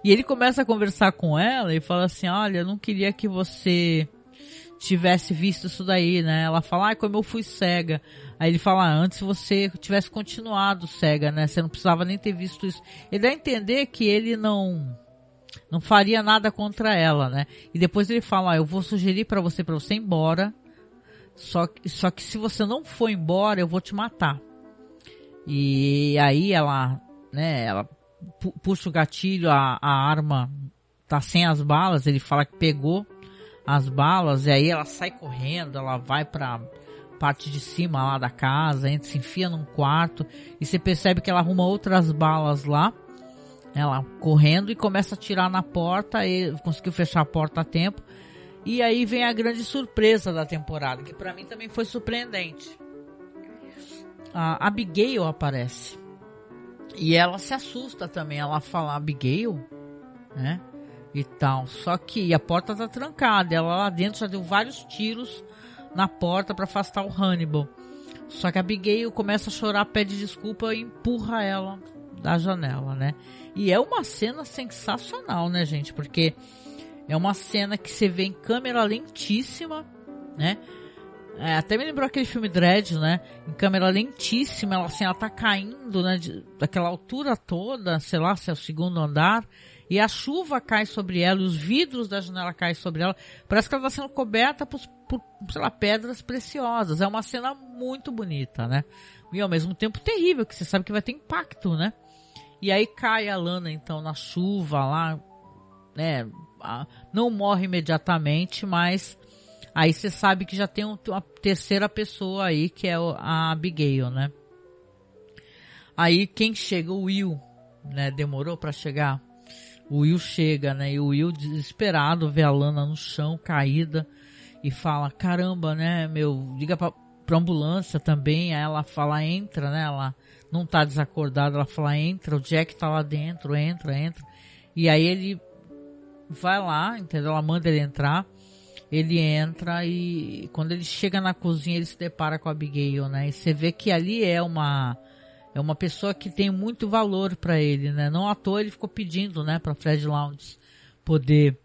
E ele começa a conversar com ela e fala assim, olha, eu não queria que você tivesse visto isso daí, né? Ela fala, ah, como eu fui cega. Aí ele fala, ah, antes você tivesse continuado cega, né? Você não precisava nem ter visto isso. Ele dá a entender que ele não não faria nada contra ela, né? E depois ele fala, ah, eu vou sugerir para você para você ir embora. Só que, só que se você não for embora, eu vou te matar. E aí ela, né, ela puxa o gatilho, a, a arma tá sem as balas, ele fala que pegou as balas, e aí ela sai correndo, ela vai pra parte de cima lá da casa, entra, se enfia num quarto, e você percebe que ela arruma outras balas lá, ela correndo e começa a tirar na porta, e conseguiu fechar a porta a tempo, e aí vem a grande surpresa da temporada, que para mim também foi surpreendente a Abigail aparece. E ela se assusta também. Ela fala Abigail, né? E tal. Só que a porta tá trancada. Ela lá dentro já deu vários tiros na porta para afastar o Hannibal. Só que a Abigail começa a chorar, pede desculpa e empurra ela da janela, né? E é uma cena sensacional, né, gente? Porque é uma cena que você vê em câmera lentíssima, né? É, até me lembrou aquele filme Dread, né? Em câmera lentíssima, ela assim, ela tá caindo, né? De, daquela altura toda, sei lá, se é o segundo andar. E a chuva cai sobre ela, os vidros da janela caem sobre ela. Parece que ela está sendo coberta por, por, lá, pedras preciosas. É uma cena muito bonita, né? E ao mesmo tempo terrível, que você sabe que vai ter impacto, né? E aí cai a Lana, então, na chuva lá, né? Não morre imediatamente, mas Aí você sabe que já tem uma terceira pessoa aí, que é a Abigail, né? Aí quem chega? O Will, né? Demorou para chegar. O Will chega, né? E o Will desesperado vê a Lana no chão, caída, e fala, caramba, né, meu, liga pra, pra ambulância também. Aí ela fala, entra, né? Ela não tá desacordada, ela fala, entra, o Jack tá lá dentro, entra, entra. E aí ele vai lá, entendeu? Ela manda ele entrar ele entra e quando ele chega na cozinha ele se depara com a Abigail, né? E você vê que ali é uma é uma pessoa que tem muito valor para ele, né? Não à toa ele ficou pedindo, né, para Fred Lounge poder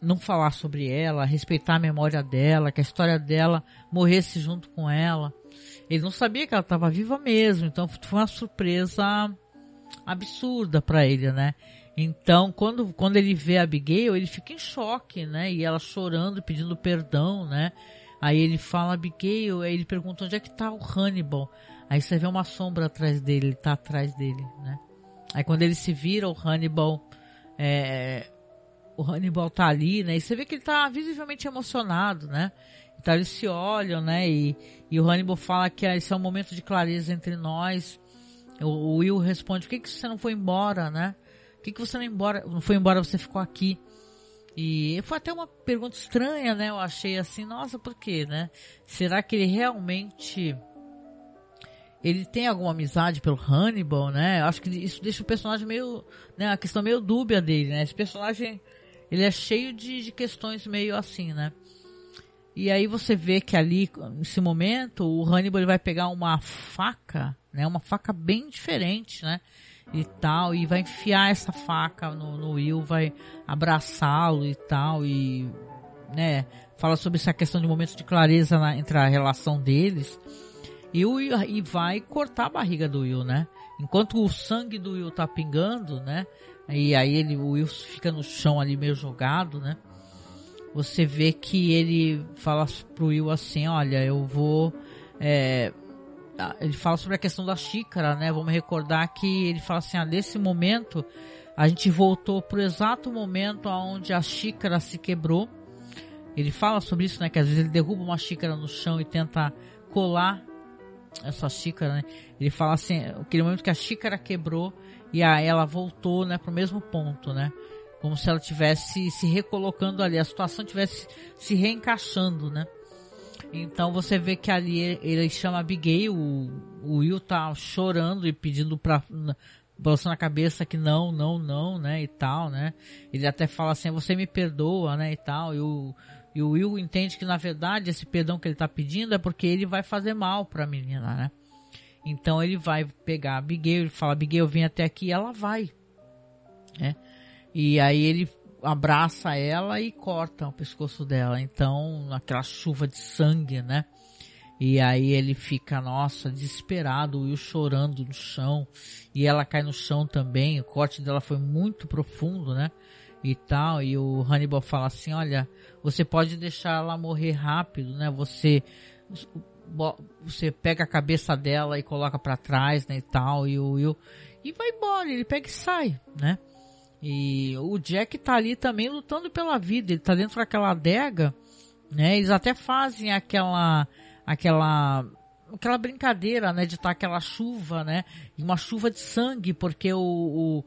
não falar sobre ela, respeitar a memória dela, que a história dela morresse junto com ela. Ele não sabia que ela estava viva mesmo, então foi uma surpresa absurda para ele, né? Então, quando, quando ele vê a Abigail, ele fica em choque, né? E ela chorando, pedindo perdão, né? Aí ele fala Abigail, aí ele pergunta onde é que tá o Hannibal. Aí você vê uma sombra atrás dele, ele tá atrás dele, né? Aí quando ele se vira, o Hannibal, é, o Hannibal tá ali, né? E você vê que ele tá visivelmente emocionado, né? Então eles se olham, né? E, e o Hannibal fala que esse é um momento de clareza entre nós. O, o Will responde, por que, que você não foi embora, né? que, que você não, embora, não foi embora, você ficou aqui? E foi até uma pergunta estranha, né? Eu achei assim, nossa, por quê, né? Será que ele realmente ele tem alguma amizade pelo Hannibal, né? Eu acho que isso deixa o personagem meio, né? A questão meio dúbia dele, né? Esse personagem, ele é cheio de, de questões meio assim, né? E aí você vê que ali, nesse momento, o Hannibal ele vai pegar uma faca, né? Uma faca bem diferente, né? e tal, e vai enfiar essa faca no, no Will, vai abraçá-lo e tal, e, né, fala sobre essa questão de momentos de clareza na, entre a relação deles, e, o, e vai cortar a barriga do Will, né, enquanto o sangue do Will tá pingando, né, e aí ele, o Will fica no chão ali meio jogado, né, você vê que ele fala pro Will assim, olha, eu vou, é, ele fala sobre a questão da xícara, né? Vamos recordar que ele fala assim, ah, nesse momento a gente voltou para o exato momento onde a xícara se quebrou. Ele fala sobre isso, né? Que às vezes ele derruba uma xícara no chão e tenta colar essa xícara, né? Ele fala assim, aquele momento que a xícara quebrou e aí ela voltou, né, para o mesmo ponto, né? Como se ela tivesse se recolocando ali, a situação tivesse se reencaixando, né? Então você vê que ali ele chama Abigail, o, o Will tá chorando e pedindo pra. balançando a cabeça que não, não, não, né, e tal, né. Ele até fala assim, você me perdoa, né, e tal, e o, e o Will entende que na verdade esse perdão que ele tá pedindo é porque ele vai fazer mal pra menina, né. Então ele vai pegar a Abigail, ele fala, Abigail, vem até aqui, e ela vai, né. E aí ele abraça ela e corta o pescoço dela. Então, aquela chuva de sangue, né? E aí ele fica, nossa, desesperado, o Will chorando no chão. E ela cai no chão também. O corte dela foi muito profundo, né? E tal. E o Hannibal fala assim: olha, você pode deixar ela morrer rápido, né? Você. Você pega a cabeça dela e coloca para trás, né? E tal. E o Will. E vai embora, ele pega e sai, né? E o Jack tá ali também lutando pela vida. Ele tá dentro daquela adega, né? Eles até fazem aquela, aquela, aquela brincadeira, né? De estar aquela chuva, né? E uma chuva de sangue, porque o, o,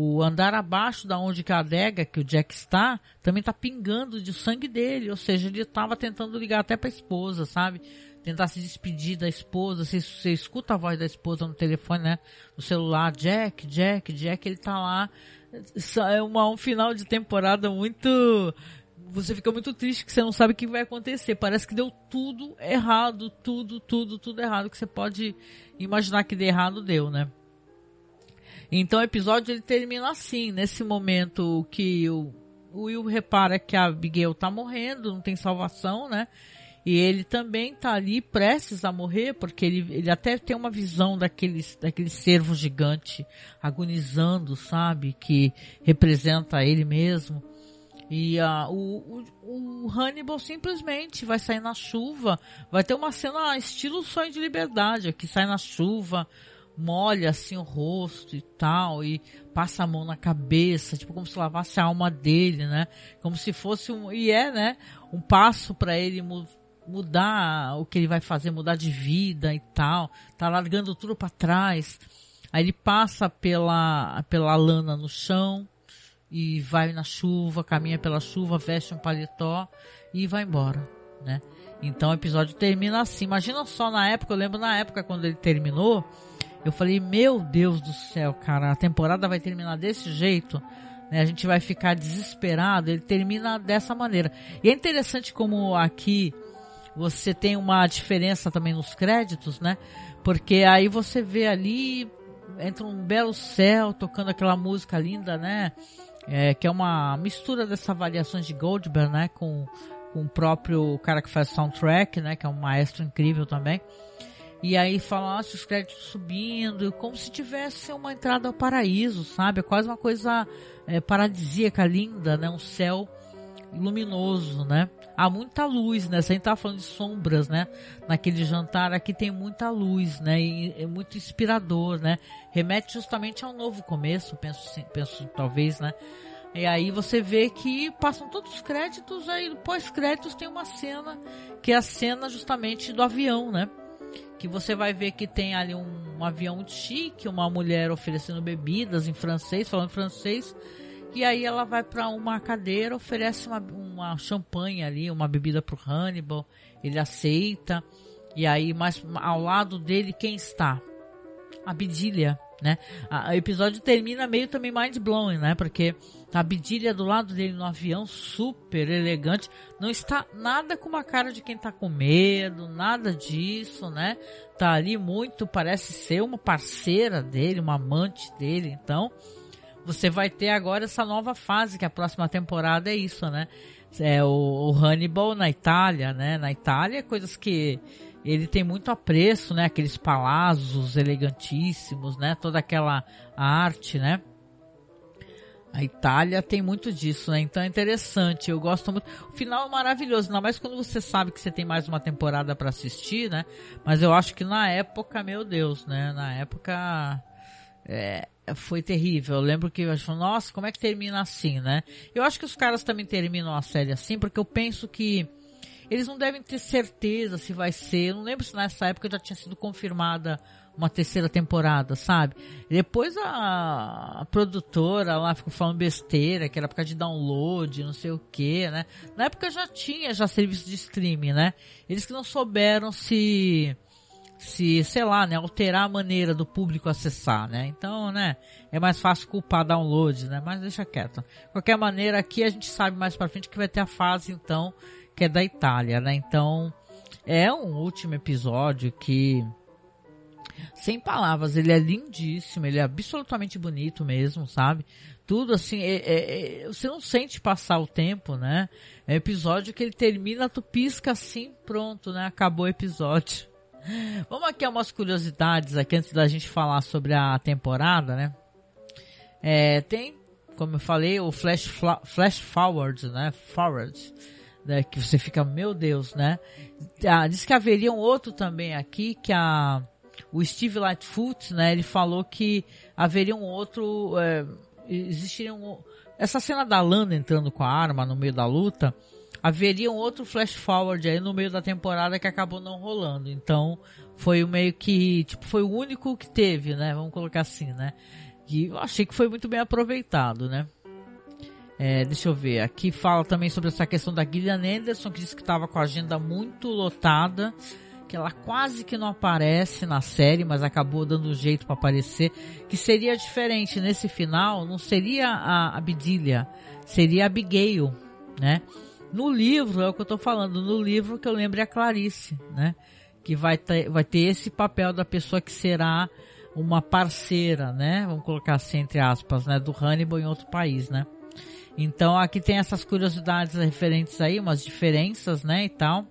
o, andar abaixo da onde que a adega, que o Jack está, também tá pingando de sangue dele. Ou seja, ele tava tentando ligar até pra esposa, sabe? Tentar se despedir da esposa. Você, você escuta a voz da esposa no telefone, né? No celular, Jack, Jack, Jack, ele tá lá é uma, um final de temporada muito você fica muito triste que você não sabe o que vai acontecer. Parece que deu tudo errado, tudo, tudo, tudo errado que você pode imaginar que deu errado, deu, né? Então o episódio ele termina assim, nesse momento que o, o Will repara que a Abigail tá morrendo, não tem salvação, né? E ele também tá ali prestes a morrer, porque ele, ele até tem uma visão daquele, daquele cervo gigante agonizando, sabe? Que representa ele mesmo. E uh, o, o, o, Hannibal simplesmente vai sair na chuva. Vai ter uma cena estilo sonho de liberdade, que sai na chuva, molha assim o rosto e tal, e passa a mão na cabeça, tipo como se lavasse a alma dele, né? Como se fosse um. E é, né? Um passo para ele mu mudar o que ele vai fazer, mudar de vida e tal. Tá largando tudo para trás. Aí ele passa pela, pela lana no chão e vai na chuva, caminha pela chuva, veste um paletó e vai embora, né? Então o episódio termina assim. Imagina só na época, eu lembro na época quando ele terminou, eu falei, meu Deus do céu, cara, a temporada vai terminar desse jeito, né? A gente vai ficar desesperado. Ele termina dessa maneira. E é interessante como aqui você tem uma diferença também nos créditos, né? Porque aí você vê ali entra um belo céu tocando aquela música linda, né? é, que é uma mistura dessas variações de Goldberg, né, com, com o próprio cara que faz soundtrack, né, que é um maestro incrível também. E aí falam, os créditos subindo, como se tivesse uma entrada ao paraíso, sabe? É quase uma coisa é, paradisíaca, linda, né? Um céu luminoso, né? Há muita luz, né? Você gente tá falando de sombras, né? Naquele jantar aqui tem muita luz, né? E é muito inspirador, né? Remete justamente ao novo começo, penso, penso talvez, né? E aí você vê que passam todos os créditos, aí pós-créditos tem uma cena, que é a cena justamente do avião, né? Que você vai ver que tem ali um, um avião chique, uma mulher oferecendo bebidas em francês, falando francês, e aí ela vai para uma cadeira, oferece uma, uma champanhe ali, uma bebida pro Hannibal. Ele aceita. E aí, mais ao lado dele, quem está? A Bidilha, né? o episódio termina meio também mind blowing, né? Porque a Bidilha do lado dele no avião, super elegante, não está nada com uma cara de quem tá com medo, nada disso, né? Tá ali muito, parece ser uma parceira dele, uma amante dele, então você vai ter agora essa nova fase, que a próxima temporada é isso, né? É o, o Hannibal na Itália, né? Na Itália, coisas que ele tem muito apreço, né? Aqueles palácios elegantíssimos, né? Toda aquela arte, né? A Itália tem muito disso, né? Então é interessante. Eu gosto muito. O final é maravilhoso, ainda mais quando você sabe que você tem mais uma temporada para assistir, né? Mas eu acho que na época, meu Deus, né? Na época é, foi terrível. Eu lembro que eu acho, nossa, como é que termina assim, né? Eu acho que os caras também terminam a série assim, porque eu penso que eles não devem ter certeza se vai ser. Eu não lembro se nessa época já tinha sido confirmada uma terceira temporada, sabe? depois a, a, produtora lá ficou falando besteira, que era por causa de download, não sei o que, né? Na época já tinha já serviço de streaming, né? Eles que não souberam se se, sei lá, né, alterar a maneira do público acessar, né? Então, né, é mais fácil culpar download, né? Mas deixa quieto. De qualquer maneira, aqui a gente sabe mais para frente que vai ter a fase, então, que é da Itália, né? Então, é um último episódio que sem palavras, ele é lindíssimo, ele é absolutamente bonito mesmo, sabe? Tudo assim, é, é, é, você não sente passar o tempo, né? É episódio que ele termina, tu pisca assim, pronto, né? Acabou o episódio. Vamos aqui a umas curiosidades aqui antes da gente falar sobre a temporada, né? É, tem, como eu falei, o flash, flash forward, né? Forward, né? que você fica, meu Deus, né? Ah, diz que haveria um outro também aqui que a o Steve Lightfoot, né? Ele falou que haveria um outro, é, existiria um, essa cena da Lana entrando com a arma no meio da luta haveria um outro flash forward aí no meio da temporada que acabou não rolando. Então, foi meio que, tipo, foi o único que teve, né? Vamos colocar assim, né? E eu achei que foi muito bem aproveitado, né? É, deixa eu ver, aqui fala também sobre essa questão da Gillian Anderson, que disse que estava com a agenda muito lotada, que ela quase que não aparece na série, mas acabou dando jeito para aparecer, que seria diferente nesse final, não seria a Abdilia, seria a Abigail, né? No livro, é o que eu estou falando, no livro que eu lembro é a Clarice, né? Que vai ter, vai ter esse papel da pessoa que será uma parceira, né? Vamos colocar assim entre aspas, né? Do Hannibal em outro país, né? Então aqui tem essas curiosidades referentes aí, umas diferenças, né? E tal.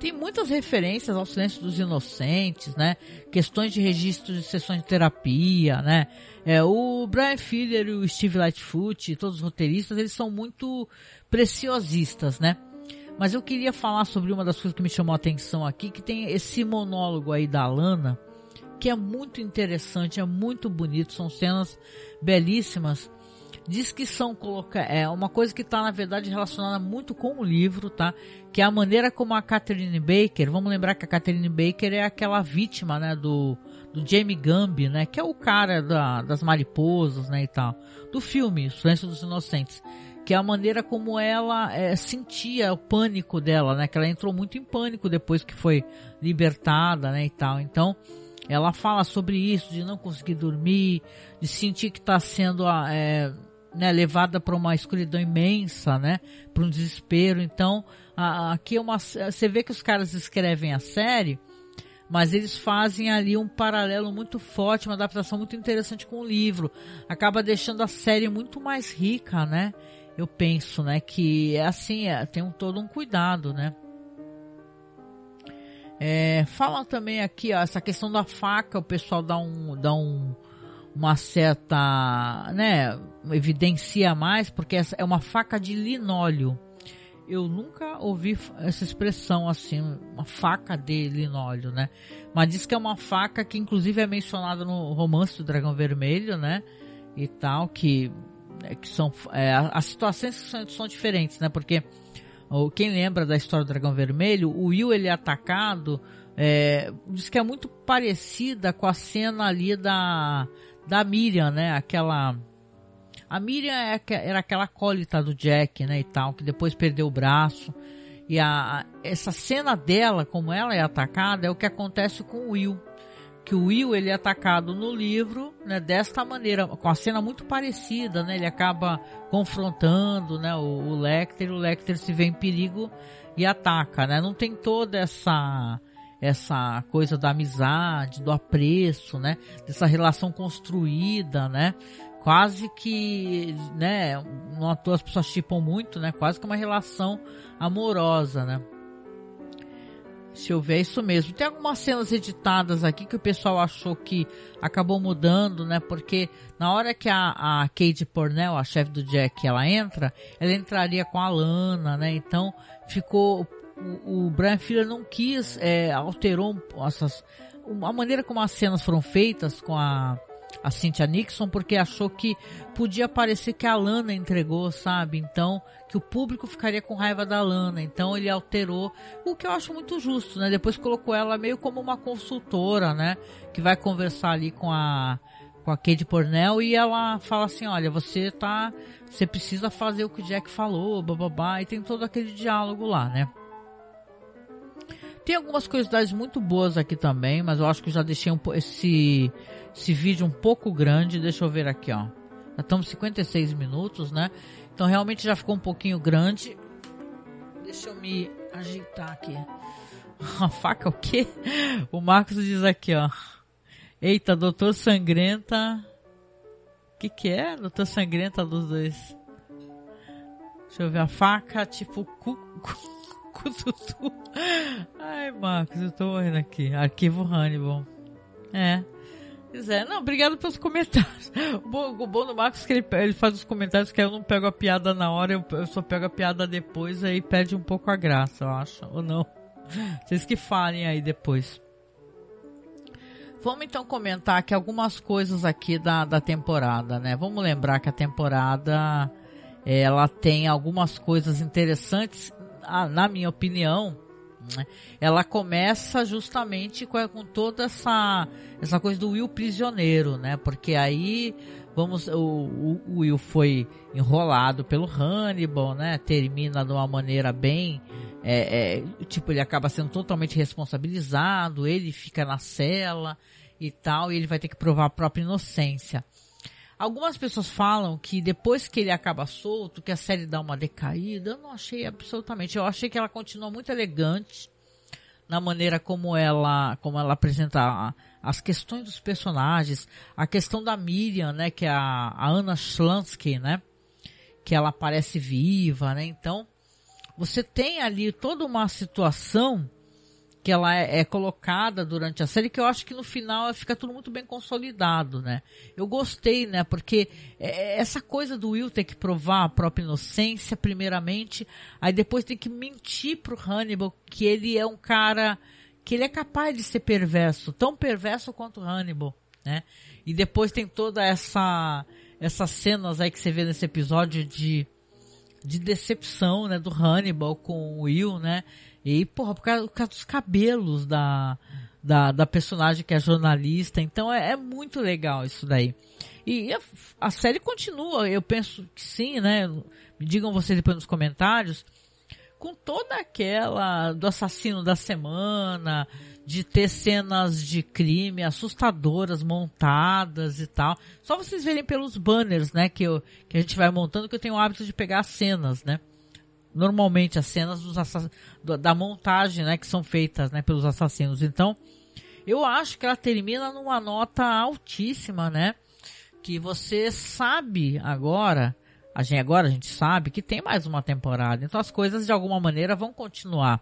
Tem muitas referências ao silêncio dos inocentes, né? Questões de registro de sessões de terapia, né? É, o Brian Filler e o Steve Lightfoot, todos os roteiristas, eles são muito preciosistas, né? Mas eu queria falar sobre uma das coisas que me chamou a atenção aqui, que tem esse monólogo aí da Lana, que é muito interessante, é muito bonito, são cenas belíssimas diz que são colocar é uma coisa que está na verdade relacionada muito com o livro, tá? Que é a maneira como a Catherine Baker, vamos lembrar que a Catherine Baker é aquela vítima, né, do do Jamie Gumby, né, que é o cara da, das mariposas, né, e tal, do filme Silêncio dos Inocentes, que é a maneira como ela é, sentia o pânico dela, né, que ela entrou muito em pânico depois que foi libertada, né, e tal. Então, ela fala sobre isso, de não conseguir dormir, de sentir que está sendo é, né, levada para uma escuridão imensa, né, para um desespero. Então, a, aqui é uma, você vê que os caras escrevem a série, mas eles fazem ali um paralelo muito forte, uma adaptação muito interessante com o livro. Acaba deixando a série muito mais rica, né? Eu penso, né, que é assim, é, tem um, todo um cuidado, né? É, também aqui, ó, essa questão da faca, o pessoal dá um, dá um, uma certa, né, evidencia mais, porque essa é uma faca de linóleo. Eu nunca ouvi essa expressão assim, uma faca de linóleo, né? Mas diz que é uma faca que inclusive é mencionada no romance do Dragão Vermelho, né? E tal, que, né, que são é, as situações são, são diferentes, né? Porque quem lembra da história do Dragão Vermelho, o Will ele é atacado, é, diz que é muito parecida com a cena ali da da Miriam, né? Aquela. A Miriam é era aquela acólita do Jack, né? E tal, que depois perdeu o braço. E a, essa cena dela, como ela é atacada, é o que acontece com o Will. Que o Will ele é atacado no livro, né? Desta maneira, com a cena muito parecida, né? Ele acaba confrontando, né? O, o Lecter, o Lecter se vê em perigo e ataca, né? Não tem toda essa essa coisa da amizade, do apreço, né? Dessa relação construída, né? Quase que, né? Não à toa as pessoas chipam muito, né? Quase que uma relação amorosa, né? Se eu ver é isso mesmo. Tem algumas cenas editadas aqui que o pessoal achou que acabou mudando, né? Porque na hora que a, a Kate Pornell, a chefe do Jack, ela entra, ela entraria com a Lana, né? Então ficou o, Brian Fuller não quis, é, alterou essas, a maneira como as cenas foram feitas com a, a Cynthia Nixon, porque achou que podia parecer que a Lana entregou, sabe? Então, que o público ficaria com raiva da Lana. Então, ele alterou, o que eu acho muito justo, né? Depois colocou ela meio como uma consultora, né? Que vai conversar ali com a com a Kate Pornell e ela fala assim, olha, você tá, você precisa fazer o que o Jack falou, bababá, e tem todo aquele diálogo lá, né? Tem algumas curiosidades muito boas aqui também, mas eu acho que já deixei um, esse, esse vídeo um pouco grande. Deixa eu ver aqui, ó. Já estamos 56 minutos, né? Então realmente já ficou um pouquinho grande. Deixa eu me ajeitar aqui. A faca o quê? O Marcos diz aqui, ó. Eita, doutor sangrenta. Que que é? Doutor sangrenta dos dois. Deixa eu ver a faca, tipo cu, cu Cututu. Ai, Marcos, eu tô morrendo aqui. Arquivo Hannibal. É. Pois é, não, obrigado pelos comentários. O bom, o bom do Marcos é que ele, ele, faz os comentários que eu não pego a piada na hora, eu, eu, só pego a piada depois, aí perde um pouco a graça, eu acho, ou não. Vocês que falem aí depois. Vamos então comentar aqui algumas coisas aqui da, da temporada, né? Vamos lembrar que a temporada ela tem algumas coisas interessantes na minha opinião, né, ela começa justamente com, com, toda essa essa coisa do Will prisioneiro, né? Porque aí vamos o, o, Will foi enrolado pelo Hannibal, né? Termina de uma maneira bem é, é, tipo ele acaba sendo totalmente responsabilizado, ele fica na cela e tal, e ele vai ter que provar a própria inocência. Algumas pessoas falam que depois que ele acaba solto, que a série dá uma decaída. Eu não achei absolutamente. Eu achei que ela continua muito elegante na maneira como ela, como ela apresenta as questões dos personagens, a questão da Miriam, né, que é a, a Anna Schlansky, né, que ela parece viva, né? Então, você tem ali toda uma situação que ela é, é, colocada durante a série, que eu acho que no final fica tudo muito bem consolidado, né? Eu gostei, né? Porque é, é, essa coisa do Will ter que provar a própria inocência, primeiramente, aí depois tem que mentir pro Hannibal que ele é um cara que ele é capaz de ser perverso, tão perverso quanto Hannibal, né? E depois tem toda essa essas cenas aí que você vê nesse episódio de de decepção, né, do Hannibal com o Will, né? E, porra, por causa, por causa dos cabelos da, da, da, personagem que é jornalista. Então é, é muito legal isso daí. E a, a, série continua, eu penso que sim, né? Me digam vocês depois nos comentários. Com toda aquela do assassino da semana, de ter cenas de crime assustadoras montadas e tal. Só vocês verem pelos banners, né, que, eu, que a gente vai montando, que eu tenho o hábito de pegar as cenas, né? normalmente as cenas dos da montagem, né, que são feitas, né, pelos assassinos. Então, eu acho que ela termina numa nota altíssima, né? Que você sabe agora, a gente agora a gente sabe que tem mais uma temporada. Então as coisas de alguma maneira vão continuar.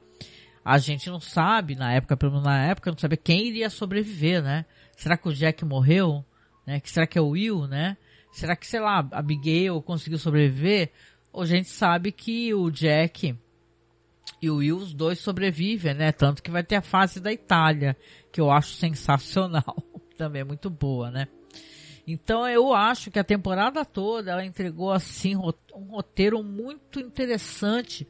A gente não sabe, na época, pelo menos na época, não sabia quem iria sobreviver, né? Será que o Jack morreu? Né? Será que é o Will, né? Será que, sei lá, a Abigail conseguiu sobreviver? a gente sabe que o Jack e o Will, os dois sobrevivem, né? Tanto que vai ter a fase da Itália, que eu acho sensacional. Também é muito boa, né? Então eu acho que a temporada toda ela entregou assim um roteiro muito interessante.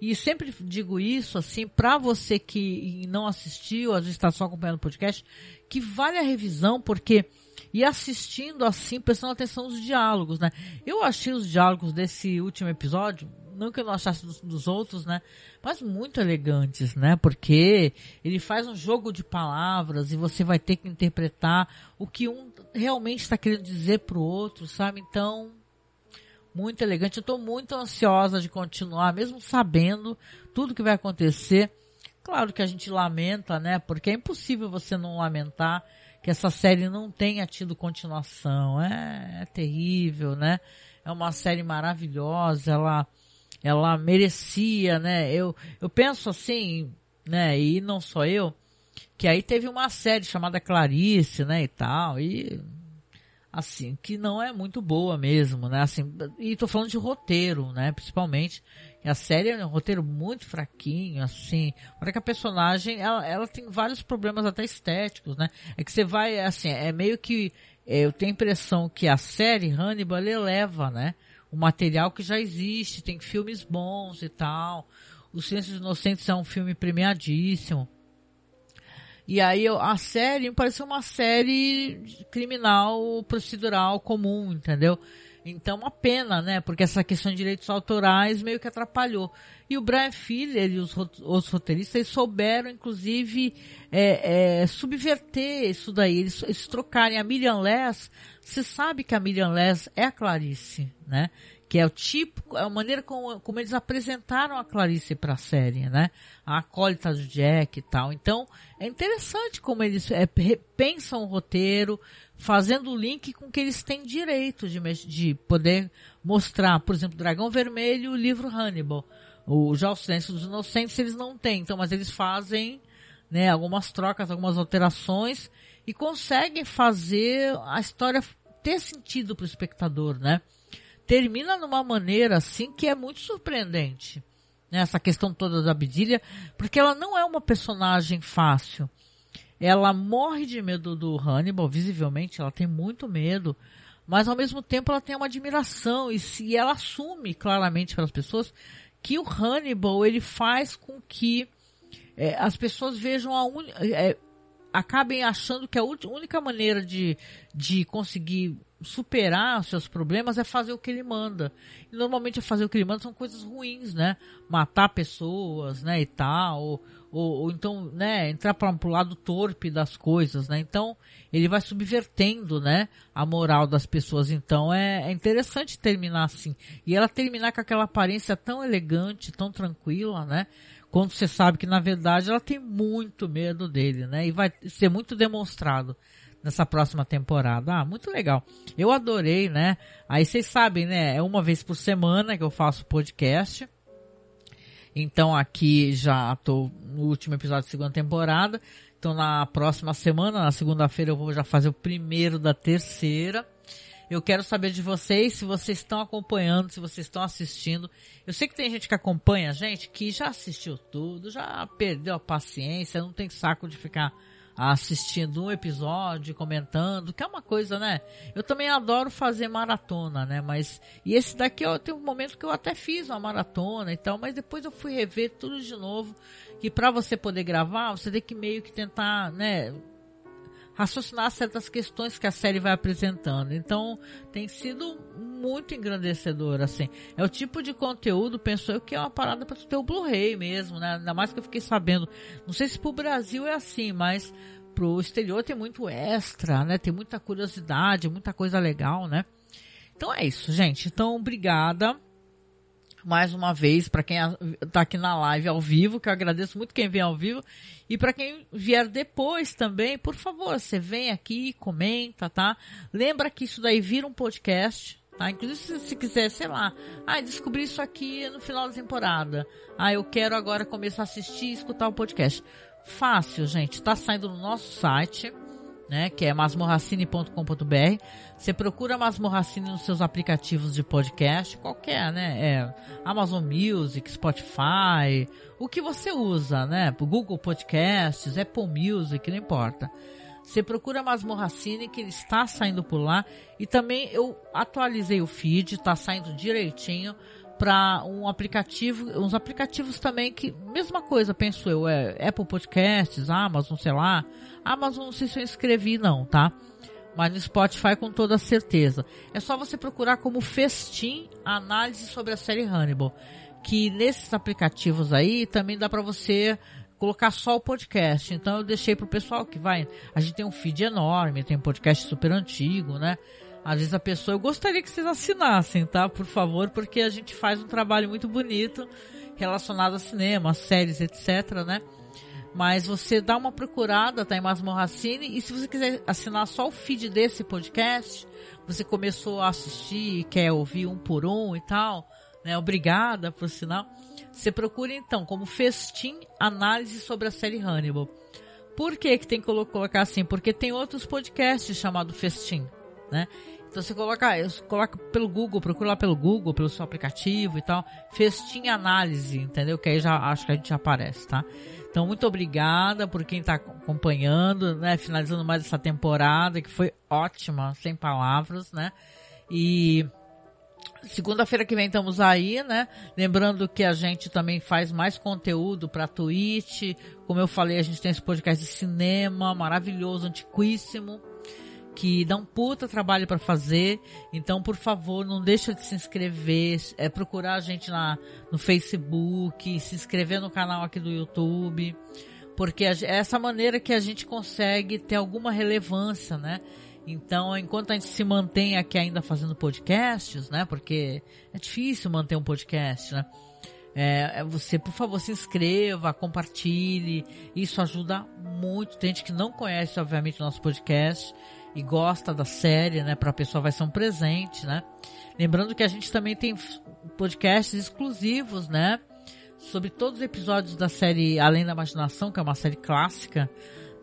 E sempre digo isso assim para você que não assistiu, às vezes está só acompanhando o podcast, que vale a revisão porque e assistindo assim, prestando atenção nos diálogos, né? Eu achei os diálogos desse último episódio, não que eu não achasse dos, dos, outros, né? Mas muito elegantes, né? Porque ele faz um jogo de palavras e você vai ter que interpretar o que um realmente está querendo dizer pro outro, sabe? Então, muito elegante. Eu estou muito ansiosa de continuar, mesmo sabendo tudo que vai acontecer. Claro que a gente lamenta, né? Porque é impossível você não lamentar que essa série não tenha tido continuação. É, é terrível, né? É uma série maravilhosa, ela, ela merecia, né? Eu, eu penso assim, né? E não só eu, que aí teve uma série chamada Clarice, né? E tal, e assim, que não é muito boa mesmo, né? Assim, e tô falando de roteiro, né? Principalmente. A série é um roteiro muito fraquinho, assim. Olha que a personagem, ela, ela tem vários problemas até estéticos, né? É que você vai, assim, é meio que, é, eu tenho a impressão que a série Hannibal eleva, né? O material que já existe, tem filmes bons e tal. O Silêncio dos Inocentes é um filme premiadíssimo. E aí a série me pareceu uma série criminal procedural comum, entendeu? Então, uma pena, né? Porque essa questão de direitos autorais meio que atrapalhou. E o Brian Filler e os outros roteiristas souberam, inclusive, é, é, subverter isso daí. Eles, eles trocarem a Miriam Less. Você sabe que a Miriam Less é a Clarice, né? Que é o tipo, é a maneira como, como eles apresentaram a Clarice para a série, né? A acólita do Jack e tal. Então, é interessante como eles é, pensam o roteiro, fazendo o link com que eles têm direito de, de poder mostrar, por exemplo, Dragão Vermelho e o livro Hannibal. O, já o Silêncio dos Inocentes eles não têm, então, mas eles fazem né, algumas trocas, algumas alterações e conseguem fazer a história ter sentido para o espectador, né? Termina numa maneira assim que é muito surpreendente. Né? Essa questão toda da Abdília, porque ela não é uma personagem fácil. Ela morre de medo do Hannibal, visivelmente, ela tem muito medo, mas ao mesmo tempo ela tem uma admiração e, se, ela assume claramente para as pessoas que o Hannibal ele faz com que é, as pessoas vejam a un... é, acabem achando que a única maneira de, de conseguir superar os seus problemas é fazer o que ele manda. E normalmente fazer o que ele manda são coisas ruins, né? Matar pessoas, né, e tal, ou, ou, ou então, né, entrar para o lado torpe das coisas, né? Então, ele vai subvertendo, né, a moral das pessoas. Então, é, é interessante terminar assim. E ela terminar com aquela aparência tão elegante, tão tranquila, né? Quando você sabe que, na verdade, ela tem muito medo dele, né? E vai ser muito demonstrado nessa próxima temporada. Ah, muito legal. Eu adorei, né? Aí vocês sabem, né? É uma vez por semana que eu faço podcast. Então aqui já estou no último episódio da segunda temporada. Então na próxima semana, na segunda-feira, eu vou já fazer o primeiro da terceira. Eu quero saber de vocês, se vocês estão acompanhando, se vocês estão assistindo. Eu sei que tem gente que acompanha, gente, que já assistiu tudo, já perdeu a paciência, não tem saco de ficar assistindo um episódio, comentando, que é uma coisa, né? Eu também adoro fazer maratona, né? Mas e esse daqui eu tenho um momento que eu até fiz uma maratona e tal, mas depois eu fui rever tudo de novo. Que para você poder gravar, você tem que meio que tentar, né? Raciocinar certas questões que a série vai apresentando. Então, tem sido muito engrandecedor, assim. É o tipo de conteúdo, penso eu, que é uma parada para ter o Blu-ray mesmo, né? Ainda mais que eu fiquei sabendo. Não sei se pro Brasil é assim, mas pro exterior tem muito extra, né? Tem muita curiosidade, muita coisa legal, né? Então é isso, gente. Então, obrigada mais uma vez para quem está aqui na live ao vivo, que eu agradeço muito quem vem ao vivo. E para quem vier depois também, por favor, você vem aqui, comenta, tá? Lembra que isso daí vira um podcast, tá? Inclusive se, se quiser, sei lá, ah, descobri isso aqui no final da temporada. Ah, eu quero agora começar a assistir e escutar o podcast. Fácil, gente. Tá saindo no nosso site né, que é masmorracine.com.br. Você procura Masmorracine nos seus aplicativos de podcast, qualquer, né, é Amazon Music, Spotify, o que você usa, né, Google Podcasts, Apple Music, não importa. Você procura Masmorracine que ele está saindo por lá e também eu atualizei o feed, está saindo direitinho para um aplicativo, uns aplicativos também que, mesma coisa, penso eu, é Apple Podcasts, Amazon, sei lá. Amazon não sei se eu inscrevi não, tá? Mas no Spotify com toda certeza. É só você procurar como Festim análise sobre a série Hannibal. Que nesses aplicativos aí também dá para você colocar só o podcast. Então eu deixei pro pessoal que vai. A gente tem um feed enorme, tem um podcast super antigo, né? Às vezes a pessoa, eu gostaria que vocês assinassem, tá? Por favor, porque a gente faz um trabalho muito bonito relacionado a cinema, séries, etc, né? Mas você dá uma procurada, tá em Masmorracine, e se você quiser assinar só o feed desse podcast, você começou a assistir, quer ouvir um por um e tal, né? Obrigada por sinal. Você procura então como Festim Análise sobre a série Hannibal. Por que que tem que colocar assim? Porque tem outros podcasts chamado Festim, né? Então você coloca, coloca pelo Google, procura lá pelo Google, pelo seu aplicativo e tal, Festim Análise, entendeu? Que aí já acho que a gente aparece, tá? Então muito obrigada por quem está acompanhando, né? Finalizando mais essa temporada que foi ótima, sem palavras, né? E segunda-feira que vem estamos aí, né? Lembrando que a gente também faz mais conteúdo para Twitch. Como eu falei, a gente tem esse podcast de cinema maravilhoso, antiquíssimo que dá um puta trabalho para fazer. Então, por favor, não deixa de se inscrever, é procurar a gente lá no Facebook, se inscrever no canal aqui do YouTube, porque é essa maneira que a gente consegue ter alguma relevância, né? Então, enquanto a gente se mantém aqui ainda fazendo podcasts, né? Porque é difícil manter um podcast, né? É, é você, por favor, se inscreva, compartilhe. Isso ajuda muito. Tem gente que não conhece, obviamente, o nosso podcast e gosta da série, né? Para a pessoa vai ser um presente, né? Lembrando que a gente também tem podcasts exclusivos, né? Sobre todos os episódios da série Além da Imaginação, que é uma série clássica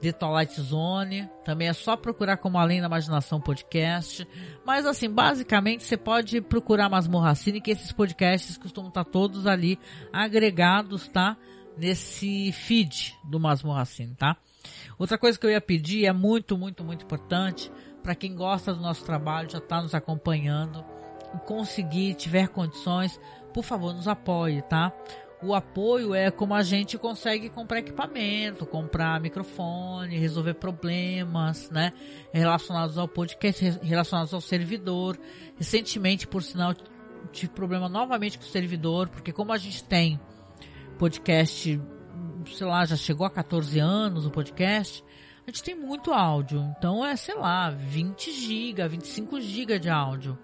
de Twilight Zone. Também é só procurar como Além da Imaginação Podcast. Mas assim, basicamente você pode procurar Masmorracine, que esses podcasts costumam estar todos ali agregados, tá? Nesse feed do Masmorracine, tá? Outra coisa que eu ia pedir é muito, muito, muito importante para quem gosta do nosso trabalho, já está nos acompanhando, e conseguir, tiver condições, por favor, nos apoie, tá? o apoio é como a gente consegue comprar equipamento, comprar microfone, resolver problemas, né? Relacionados ao podcast, relacionados ao servidor. Recentemente, por sinal, tive problema novamente com o servidor, porque como a gente tem podcast, sei lá, já chegou a 14 anos o podcast, a gente tem muito áudio. Então é, sei lá, 20 GB, 25 GB de áudio.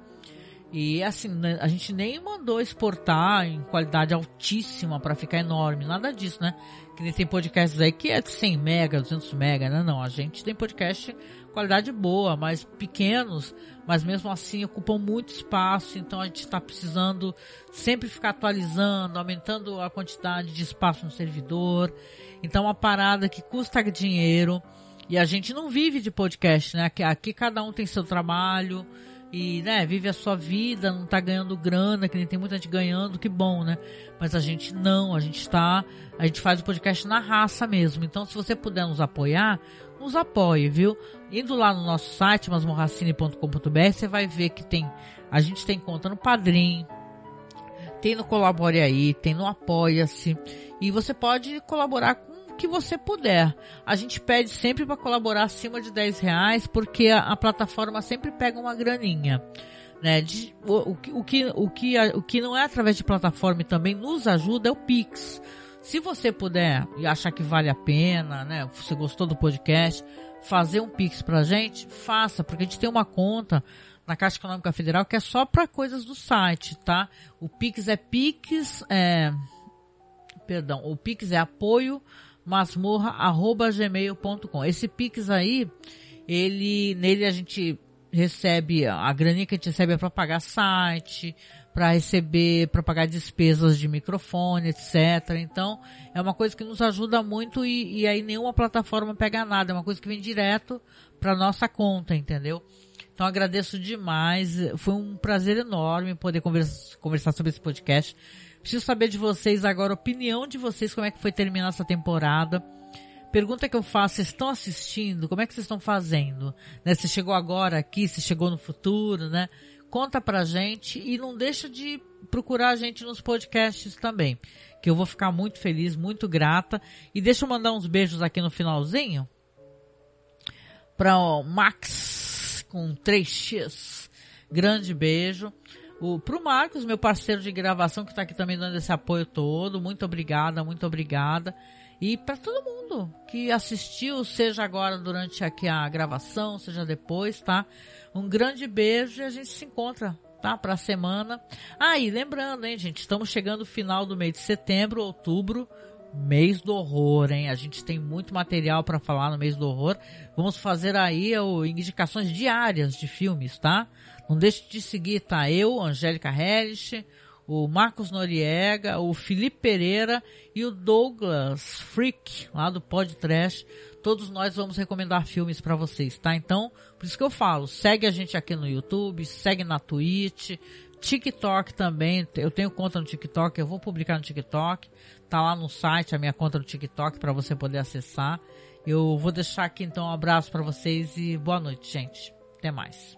E assim, né, a gente nem mandou exportar em qualidade altíssima para ficar enorme, nada disso, né? Que nem tem podcasts aí que é de 100 mega, 200 mega, né? Não, a gente tem podcast qualidade boa, mas pequenos, mas mesmo assim ocupam muito espaço, então a gente está precisando sempre ficar atualizando, aumentando a quantidade de espaço no servidor. Então uma parada que custa dinheiro e a gente não vive de podcast, né? Aqui, aqui cada um tem seu trabalho e, né, vive a sua vida, não tá ganhando grana, que nem tem muita gente ganhando, que bom, né? Mas a gente não, a gente tá, a gente faz o podcast na raça mesmo. Então, se você puder nos apoiar, nos apoie, viu? Indo lá no nosso site, masmorracine.com.br, você vai ver que tem, a gente tem conta no Padrim, tem no Colabore Aí, tem no Apoia-se, e você pode colaborar com que você puder. A gente pede sempre para colaborar acima de 10 reais, porque a, a, plataforma sempre pega uma graninha. Né? De, o, o, que, o, que, o que não é através de plataforma e também nos ajuda é o Pix. Se você puder e achar que vale a pena, né? Você gostou do podcast, fazer um Pix pra gente, faça, porque a gente tem uma conta na Caixa Econômica Federal que é só para coisas do site, tá? O Pix é Pix, é, perdão, o Pix é apoio masmorra@gmail.com. Esse Pix aí, ele nele a gente recebe a graninha que a gente recebe é para pagar site, para receber, para pagar despesas de microfone, etc. Então, é uma coisa que nos ajuda muito e, e aí nenhuma plataforma pega nada, é uma coisa que vem direto para nossa conta, entendeu? Então agradeço demais, foi um prazer enorme poder conversa, conversar sobre esse podcast. Preciso saber de vocês agora, opinião de vocês, como é que foi terminar essa temporada. Pergunta que eu faço, vocês estão assistindo? Como é que vocês estão fazendo? Né? Você chegou agora aqui, se chegou no futuro, né? Conta pra gente e não deixa de procurar a gente nos podcasts também, que eu vou ficar muito feliz, muito grata. E deixa eu mandar uns beijos aqui no finalzinho para o Max com 3x. Grande beijo. O, pro Marcos, meu parceiro de gravação, que está aqui também dando esse apoio todo. Muito obrigada, muito obrigada. E para todo mundo que assistiu, seja agora durante aqui a gravação, seja depois, tá? Um grande beijo e a gente se encontra, tá? Pra semana. Ah, e lembrando, hein, gente, estamos chegando no final do mês de setembro, outubro, mês do horror, hein? A gente tem muito material para falar no mês do horror. Vamos fazer aí o, indicações diárias de filmes, tá? Não deixe de seguir, tá? Eu, Angélica Harris, o Marcos Noriega, o Felipe Pereira e o Douglas Freak, lá do Podcast. Todos nós vamos recomendar filmes para vocês, tá? Então, por isso que eu falo, segue a gente aqui no YouTube, segue na Twitch, TikTok também, eu tenho conta no TikTok, eu vou publicar no TikTok, tá lá no site a minha conta no TikTok para você poder acessar. Eu vou deixar aqui então um abraço para vocês e boa noite, gente. Até mais.